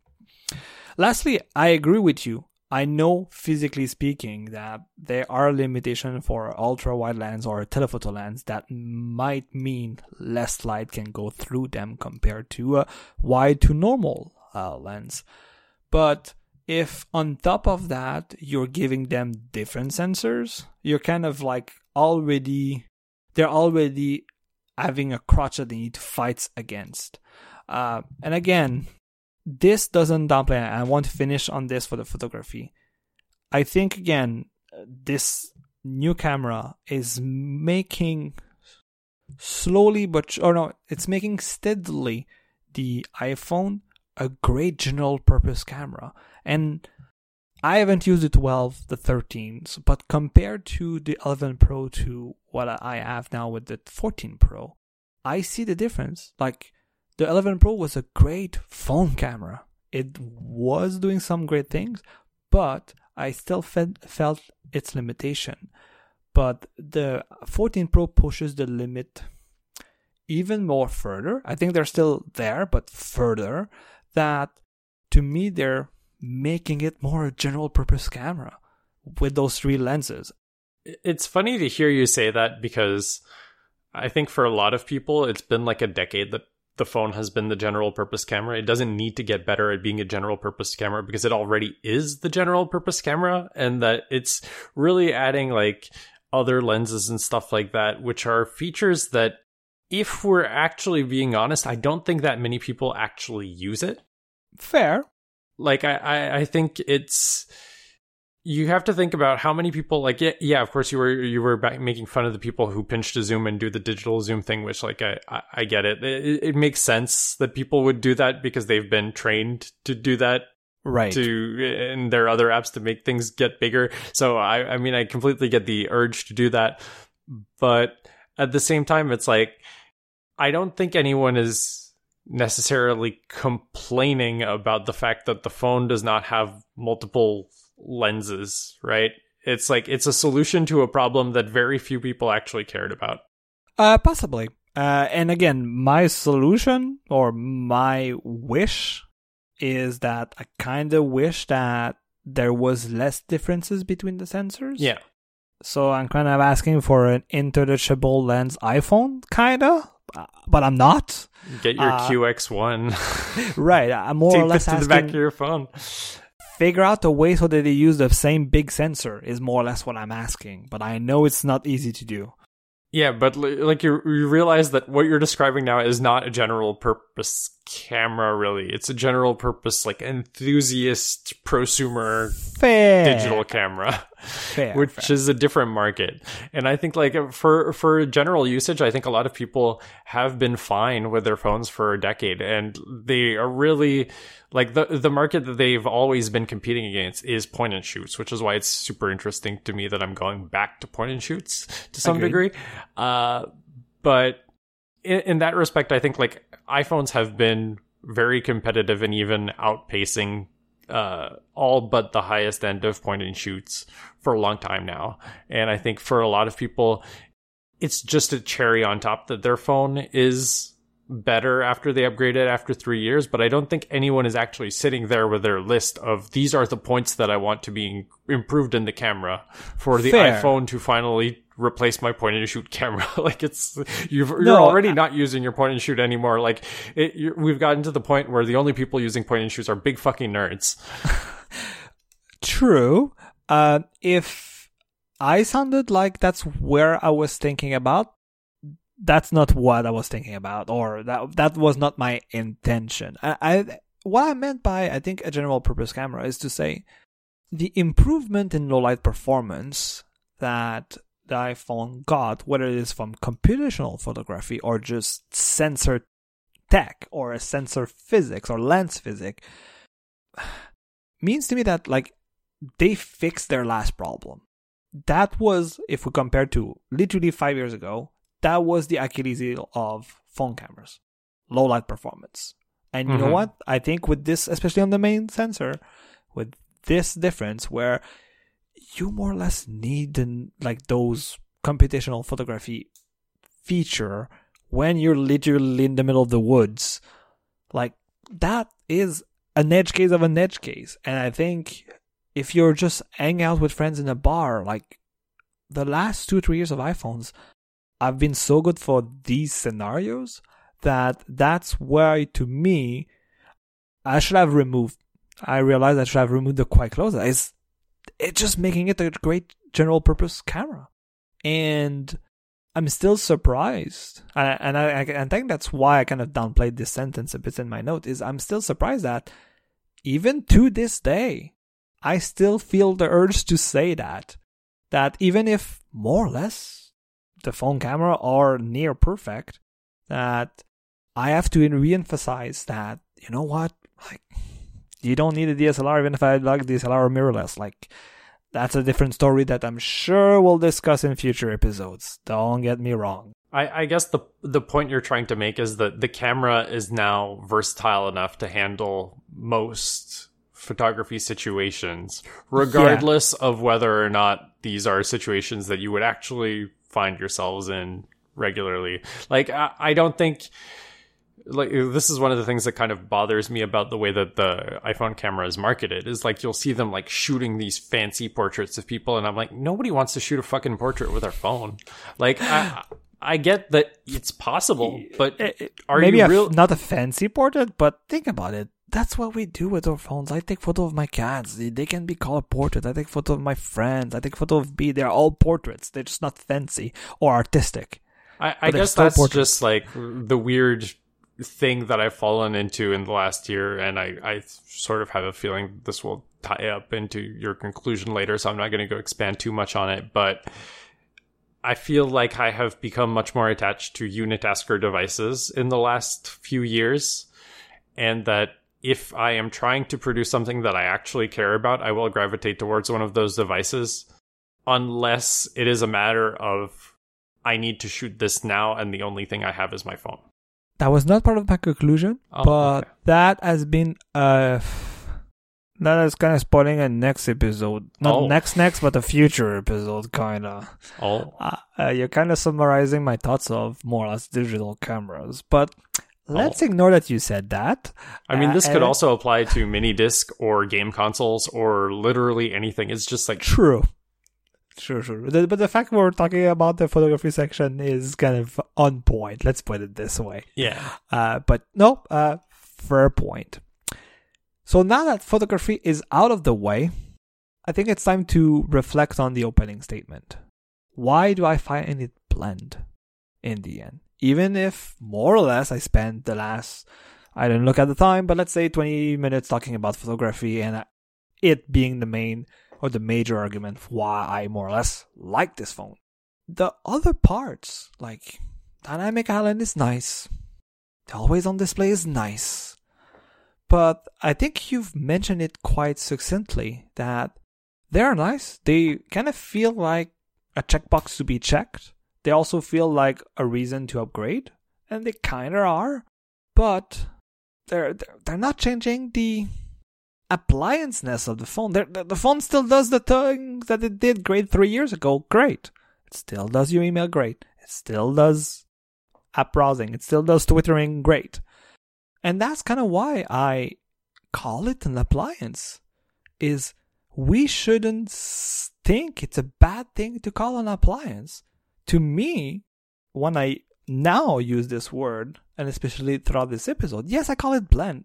Lastly, I agree with you. I know physically speaking that there are limitations for ultra wide lens or telephoto lens that might mean less light can go through them compared to a wide to normal uh, lens. But if on top of that you're giving them different sensors, you're kind of like already they're already having a crutch that they need to fight against. Uh, and again, this doesn't downplay. I want to finish on this for the photography. I think again, this new camera is making slowly, but or no, it's making steadily the iPhone a great general purpose camera. And I haven't used the 12, the 13, but compared to the 11 Pro to what I have now with the 14 Pro, I see the difference. Like the 11 Pro was a great phone camera. It was doing some great things, but I still fe- felt its limitation. But the 14 Pro pushes the limit even more further. I think they're still there, but further. That to me, they're making it more a general purpose camera with those three lenses. It's funny to hear you say that because I think for a lot of people, it's been like a decade that the phone has been the general purpose camera. It doesn't need to get better at being a general purpose camera because it already is the general purpose camera and that it's really adding like other lenses and stuff like that, which are features that if we're actually being honest, I don't think that many people actually use it. Fair. Like I, I, I think it's you have to think about how many people like yeah, yeah of course you were you were back making fun of the people who pinch to zoom and do the digital zoom thing which like i i, I get it. it it makes sense that people would do that because they've been trained to do that Right. to in their other apps to make things get bigger so i i mean i completely get the urge to do that but at the same time it's like i don't think anyone is necessarily complaining about the fact that the phone does not have multiple lenses right it's like it's a solution to a problem that very few people actually cared about Uh, possibly. Uh, and again, my solution or my wish is that I kind of wish that there was less differences between the sensors. yeah So I'm kind of asking for an interchangeable lens iPhone, kind of, but I'm not. get your Uh, QX1 Right. I'm more or less to the back of your phone figure out a way so that they use the same big sensor is more or less what I'm asking. But I know it's not easy to do. Yeah, but like you, you realize that what you're describing now is not a general purpose camera, really. It's a general purpose, like enthusiast prosumer Fair. digital camera, Fair. which fair. is a different market. And I think like for for general usage, I think a lot of people have been fine with their phones for a decade, and they are really like the the market that they've always been competing against is point and shoots, which is why it's super interesting to me that I'm going back to point and shoots to some Agreed. degree. Uh, but in, in that respect, I think like iPhones have been very competitive and even outpacing uh, all but the highest end of point and shoots for a long time now. And I think for a lot of people, it's just a cherry on top that their phone is better after they upgrade it after three years. But I don't think anyone is actually sitting there with their list of these are the points that I want to be improved in the camera for the Fair. iPhone to finally replace my point and shoot camera. like it's you've, you're No, already I- not using your point and shoot anymore. Like it, you're, we've gotten to the point where the only people using point and shoots are big fucking nerds. True. Uh, if I sounded like that's where I was thinking about, that's not what I was thinking about, or that that was not my intention. I, I what I meant by I think a general purpose camera is to say the improvement in low light performance that the iPhone got, whether it is from computational photography or just sensor tech or a sensor physics or lens physics, means to me that like they fixed their last problem. That was, if we compare to literally five years ago, that was the Achilles heel of phone cameras, low light performance. And you know Mhm. what? I think with this, especially on the main sensor, with this difference where you more or less need an, like those computational photography feature when you're literally in the middle of the woods, like that is an edge case of an edge case. And I think if you're just hanging out with friends in a bar, like the last two, three years of iPhones have been so good for these scenarios that that's why, to me, I should have removed. I realized I should have removed the quite close. It's, it's just making it a great general purpose camera. And I'm still surprised, and I, I think that's why I kind of downplayed this sentence a bit in my note. Is I'm still surprised that even to this day, I still feel the urge to say that that even if more or less the phone camera are near perfect, that I have to re-emphasize that you know what, like you don't need a DSLR even if I like DSLR or mirrorless, like that's a different story that I'm sure we'll discuss in future episodes. Don't get me wrong. I, I guess the the point you're trying to make is that the camera is now versatile enough to handle most photography situations, regardless of whether or not these are situations that you would actually find yourselves in regularly. Like I, I don't think like this is one of the things that kind of bothers me about the way that the iPhone camera is marketed is like you'll see them like shooting these fancy portraits of people and I'm like nobody wants to shoot a fucking portrait with their phone. Like I I get that it's possible, but eh, eh, are Maybe you a, real not a fancy portrait, but think about it. That's what we do with our phones. I take photo of my cats. They, they can be called portraits. I take photo of my friends. I take photo of B. They're all portraits. They're just not fancy or artistic. I, I guess that's portraits. just like the weird thing that I've fallen into in the last year, and I, I sort of have a feeling this will tie up into your conclusion later, so I'm not going to go expand too much on it. But I feel like I have become much more attached to unitasker devices in the last few years, and that if I am trying to produce something that I actually care about, I will gravitate towards one of those devices, unless it is a matter of I need to shoot this now, and the only thing I have is my phone. That was not part of my conclusion, Oh, but okay. that has been uh that is kind of spoiling a next episode. Not Oh. next next, but a future episode, kind of. Oh, Uh, uh, you're kind of summarizing my thoughts of more or less digital cameras, but let's Oh. ignore that you said that. I mean, Uh, this could also apply to mini disc or game consoles or literally anything. It's just like True. Sure, sure. The- but the fact we're talking about the photography section is kind of on point. Let's put it this way. yeah, Uh, but no, uh, fair point. So now that photography is out of the way, I think it's time to reflect on the opening statement. Why do I find it bland in the end? Even if more or less I spent the last, I didn't look at the time, but let's say 20 minutes talking about photography and it being the main or the major argument why I more or less like this phone. The other parts, like dynamic island is nice. The always on display is nice. But I think you've mentioned it quite succinctly that they're nice. They kind of feel like a checkbox to be checked. They also feel like a reason to upgrade, and they kind of are. But they're, they're not changing the applianceness of the phone. The the phone still does the thing that it did great three years ago. Great. It still does your email great. It still does app browsing. It still does twittering great. And that's kind of why I call it an appliance. Is we shouldn't think it's a bad thing to call an appliance to me, when I now use this word, and especially throughout this episode, yes, I call it blend,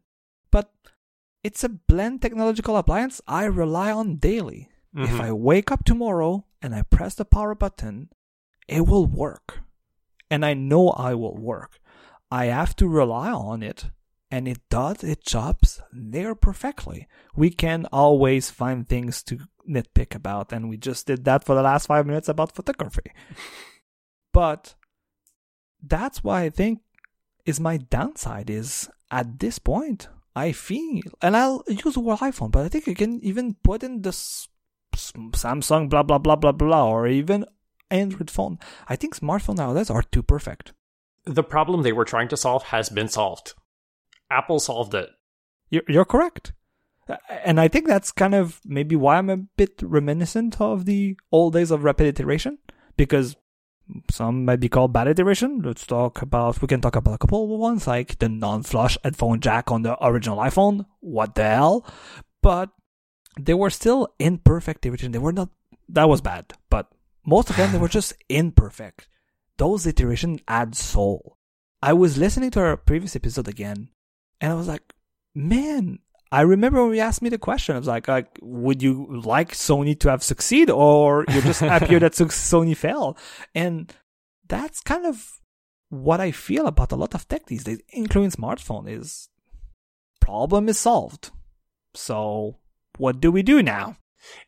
but it's a blend technological appliance I rely on daily. If Mhm. I wake up tomorrow and I press the power button, it will work. And I know I will work. I have to rely on it and it does its jobs there perfectly. We can always find things to nitpick about and we just did that for the last 5 minutes about photography. but that's why I think is my downside is at this point I feel and I'll use the word iPhone, but I think you can even put in the s- s- Samsung blah blah blah blah blah or even Android phone. I think smartphone nowadays are too perfect. the problem they were trying to solve has been solved. Apple solved it. You're, you're correct. And I think that's kind of maybe why I'm a bit reminiscent of the old days of rapid iteration because some might be called bad iteration. Let's talk about, we can talk about a couple of ones like the non flush headphone jack on the original iPhone. What the hell? But they were still imperfect iteration. They were not, that was bad, but most of them, they were just imperfect. Those iterations add soul. I was listening to our previous episode again and I was like, man, I remember when you asked me the question. I was like, like, would you like Sony to have succeed, or you're just happier that Sony failed? And that's kind of what I feel about a lot of tech these days, including smartphone. Is problem is solved. So what do we do now?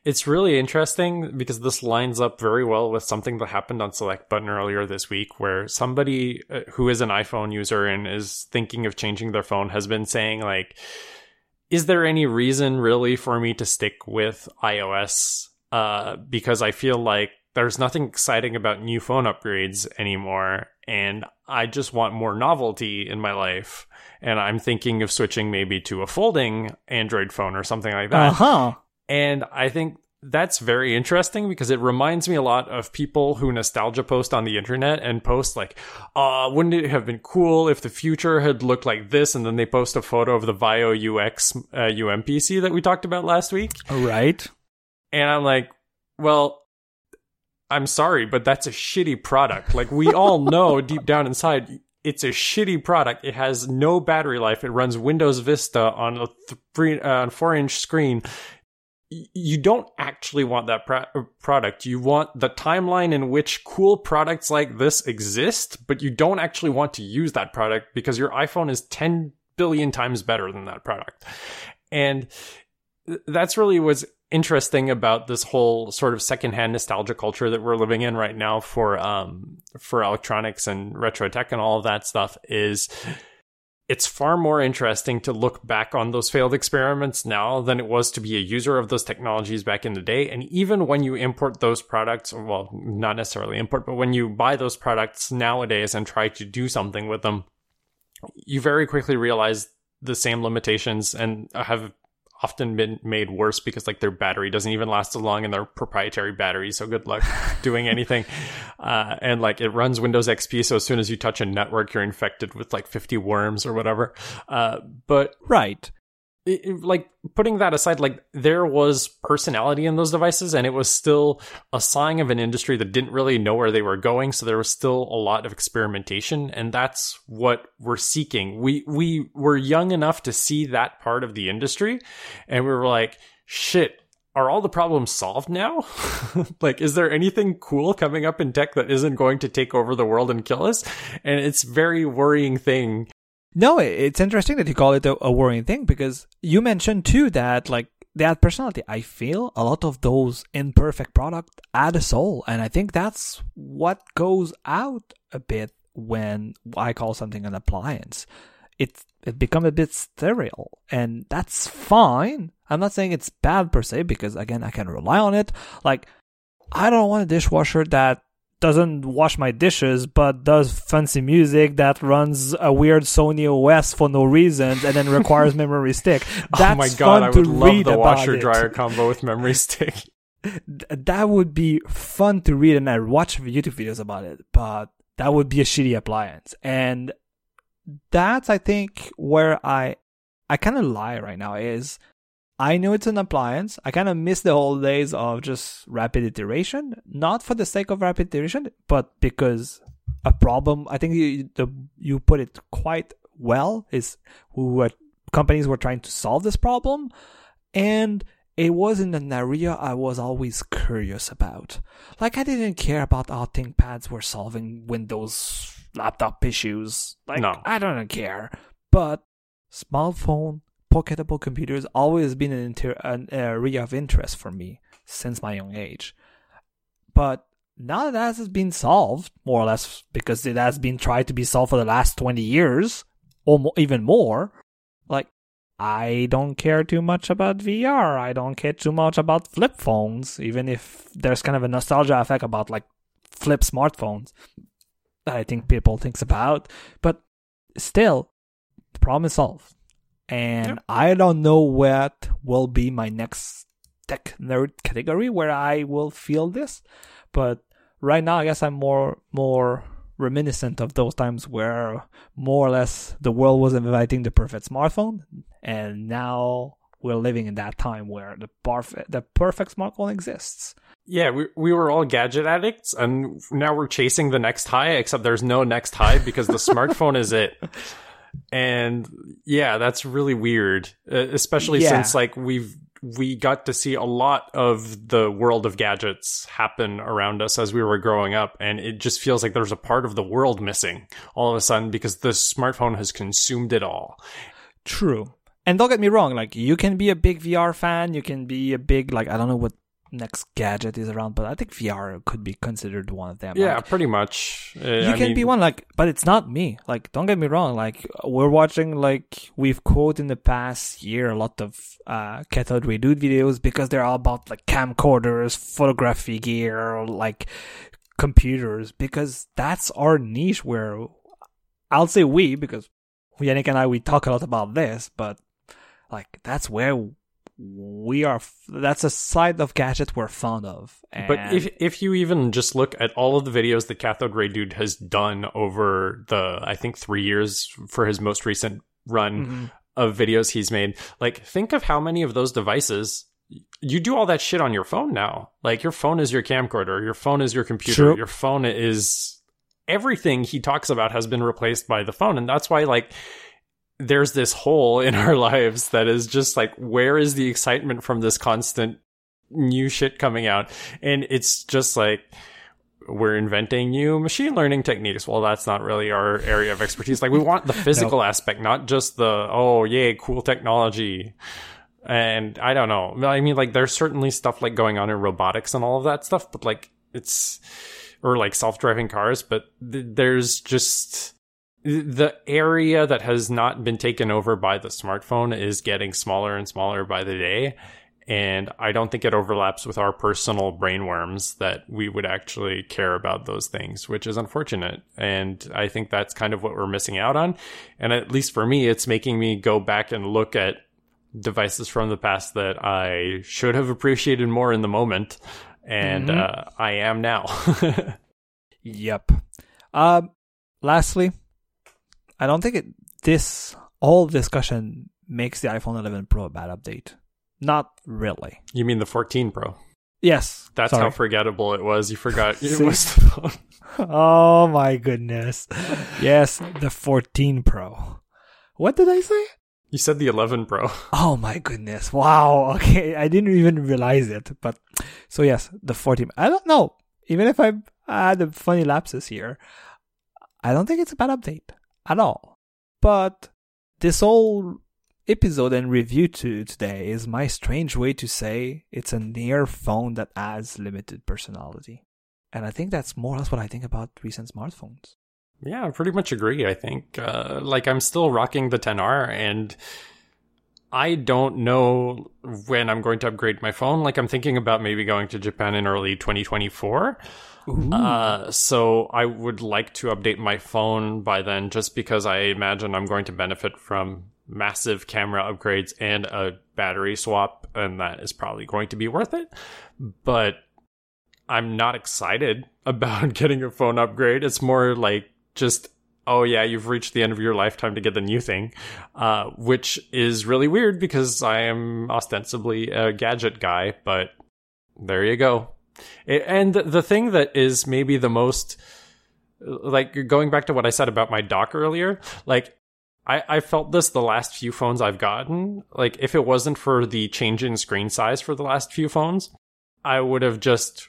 It's really interesting because this lines up very well with something that happened on Select Button earlier this week, where somebody uh, who is an iPhone user and is thinking of changing their phone has been saying, like, is there any reason really for me to stick with iOS? Uh, because I feel like there's nothing exciting about new phone upgrades anymore, and I just want more novelty in my life. And I'm thinking of switching maybe to a folding Android phone or something like that. Uh huh. And I think that's very interesting because it reminds me a lot of people who nostalgia post on the internet and post like, uh, wouldn't it have been cool if the future had looked like this? And then they post a photo of the VAIO UX uh, UMPC that we talked about last week. Right. And I'm like, well, I'm sorry, but that's a shitty product. Like we all know deep down inside, it's a shitty product. It has no battery life. It runs Windows Vista on a three, uh, on four inch screen. You don't actually want that pro- product. You want the timeline in which cool products like this exist, but you don't actually want to use that product because your iPhone is 10 billion times better than that product. And that's really what's interesting about this whole sort of secondhand nostalgia culture that we're living in right now for um for electronics and retro tech and all of that stuff is it's far more interesting to look back on those failed experiments now than it was to be a user of those technologies back in the day. And even when you import those products, well, not necessarily import, but when you buy those products nowadays and try to do something with them, you very quickly realize the same limitations and have often been made worse because like their battery doesn't even last as long and their proprietary battery so good luck doing anything uh, and like it runs windows xp so as soon as you touch a network you're infected with like 50 worms or whatever uh, but Right. It, like putting that aside like there was personality in those devices and it was still a sign of an industry that didn't really know where they were going so there was still a lot of experimentation and that's what we're seeking we we were young enough to see that part of the industry and we were like shit are all the problems solved now? like, is there anything cool coming up in tech that isn't going to take over the world and kill us? And it's very worrying thing No, it's interesting that you call it a, a worrying thing because you mentioned too that like add personality. I feel a lot of those imperfect products add a soul, and I think that's what goes out a bit when I call something an appliance. It it become a bit sterile, and that's fine. I'm not saying it's bad per se because again I can rely on it. Like I don't want a dishwasher that doesn't wash my dishes but does fancy music that runs a weird Sony OS for no reason and then requires memory stick. That's oh my god, I would love the washer dryer combo with memory stick. That would be fun to read and I watch YouTube videos about it, but that would be a shitty appliance. And that's I think where I I kind of lie right now is I know it's an appliance. I kind of miss the old days of just rapid iteration, not for the sake of rapid iteration, but because a problem. I think you the, you put it quite well. Is were companies were trying to solve this problem, and it was in an area I was always curious about. Like I didn't care about how ThinkPads were solving Windows laptop issues. Like No. I don't care. But smartphone pocketable computers always been an, inter- an area of interest for me since my young age. But now that has been solved, more or less, because it has been tried to be solved for the last 20 years, or mo- even more, like, I don't care too much about VR. I don't care too much about flip phones, even if there's kind of a nostalgia effect about, like, flip smartphones that I think people thinks about. But still, the problem is solved. And Yep. I don't know what will be my next tech nerd category where I will feel this. But right now, I guess I'm more more reminiscent of those times where more or less the world was inviting the perfect smartphone, and now we're living in that time where the perfect the perfect smartphone exists. Yeah, we we were all gadget addicts, and now we're chasing the next high. Except there's no next high because the smartphone is it. And yeah, that's really weird, uh, especially Yeah. since like we've we got to see a lot of the world of gadgets happen around us as we were growing up, and it just feels like there's a part of the world missing all of a sudden because the smartphone has consumed it all. True. And don't get me wrong, like you can be a big VR fan, you can be a big like I don't know what next gadget is around, but I think VR could be considered one of them. Yeah, Like, pretty much. Uh, you I can mean, be one like but it's not me like don't get me wrong like we're watching like we've quoted in the past year a lot of uh cathode ray dude videos because they're all about like camcorders photography gear like computers because that's our niche where i'll say we because yannick and i we talk a lot about this but like that's where we are that's a side of gadget we're fond of But if if you even just look at all of the videos that Cathode Ray Dude has done over the I think three years for his most recent run Mhm. of videos he's made, like think of how many of those devices you do all that shit on your phone now. Like your phone is your camcorder, your phone is your computer, your phone is everything he talks about has been replaced by the phone, and that's why like there's this hole in our lives that is just like where is the excitement from this constant new shit coming out? And it's just like we're inventing new machine learning techniques. Well that's not really our area of expertise. Like we want the physical aspect not just the oh yay cool technology. And i don't know. I mean like there's certainly stuff like going on in robotics and all of that stuff but like it's or like self-driving cars but th- there's just the area that has not been taken over by the smartphone is getting smaller and smaller by the day. And I don't think it overlaps with our personal brainworms that we would actually care about those things, which is unfortunate. And I think that's kind of what we're missing out on. And at least for me, it's making me go back and look at devices from the past that I should have appreciated more in the moment. And Mhm. uh, I am now. Yep. Um. Lastly, I don't think it this all discussion makes the iPhone 11 Pro a bad update. Not really. you mean the 14 Pro? Yes. That's sorry. how forgettable it was. You forgot it was the phone. oh my goodness. Yes, the 14 Pro. What did I say? You said the 11 Pro. Oh my goodness. Wow. Okay. I didn't even realize it. But so yes, the 14. I don't know. Even if I had a funny lapses here, I don't think it's a bad update at all. But this whole episode and review to today is my strange way to say it's a near phone that has limited personality. And I think that's more or less what I think about recent smartphones. Yeah, I pretty much agree. I think, uh, like, I'm still rocking the 10R, and I don't know when I'm going to upgrade my phone. Like, I'm thinking about maybe going to Japan in early 2024. Uh, so I would like to update my phone by then, just because I imagine I'm going to benefit from massive camera upgrades and a battery swap, and that is probably going to be worth it. But I'm not excited about getting a phone upgrade. It's more like just oh yeah, you've reached the end of your lifetime to get the new thing, uh, which is really weird because I am ostensibly a gadget guy, but there you go. And the thing that is maybe the most, like going back to what I said about my dock earlier, like I, I felt this the last few phones I've gotten. Like if it wasn't for the change in screen size for the last few phones, I would have just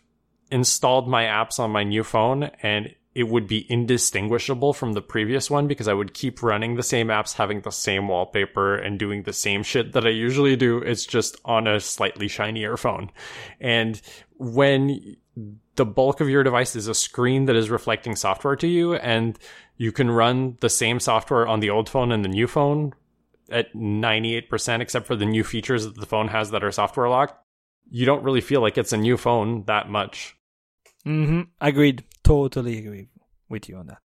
installed my apps on my new phone and it would be indistinguishable from the previous one because I would keep running the same apps, having the same wallpaper, and doing the same shit that I usually do. It's just on a slightly shinier phone. And when the bulk of your device is a screen that is reflecting software to you, and you can run the same software on the old phone and the new phone at 98%, except for the new features that the phone has that are software locked, you don't really feel like it's a new phone that much. Mm-hmm. Agreed. Totally agree with you on that.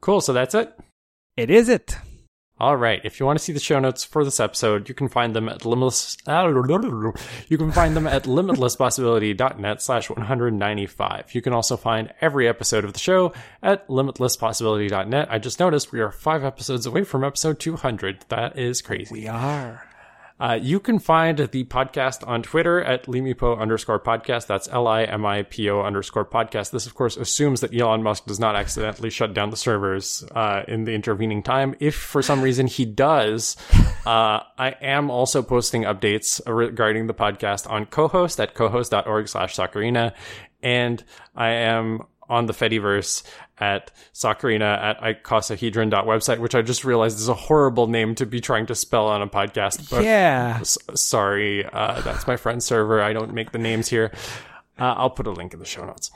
Cool. So that's it. It is it. All right. If you want to see the show notes for this episode, you can find them at limitless. You can find them at limitlesspossibility.net slash 195. You can also find every episode of the show at limitlesspossibility.net. I just noticed we are five episodes away from episode 200. That is crazy. We are. Uh, you can find the podcast on Twitter at Limipo underscore podcast. That's L I M I P O underscore podcast. This, of course, assumes that Elon Musk does not accidentally shut down the servers uh, in the intervening time. If for some reason he does, uh, I am also posting updates regarding the podcast on Cohost at cohost.org slash Sakurina. And I am on the Fediverse at Sakurina at icosahedron.website, which I just realized is a horrible name to be trying to spell on a podcast. But yeah. S- sorry. Uh, that's my friend's server. I don't make the names here. Uh, I'll put a link in the show notes.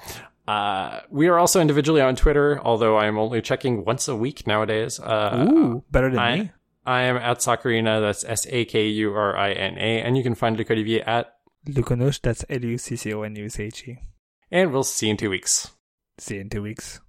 Uh, we are also individually on Twitter, although I am only checking once a week nowadays. Uh, Ooh, better than I, me. I am at Sakurina. That's S A K U R I N A. And you can find Lucas Olivier at Lucconuche. That's L U C C O N U C H E. And we'll see you in two weeks. See you in two weeks.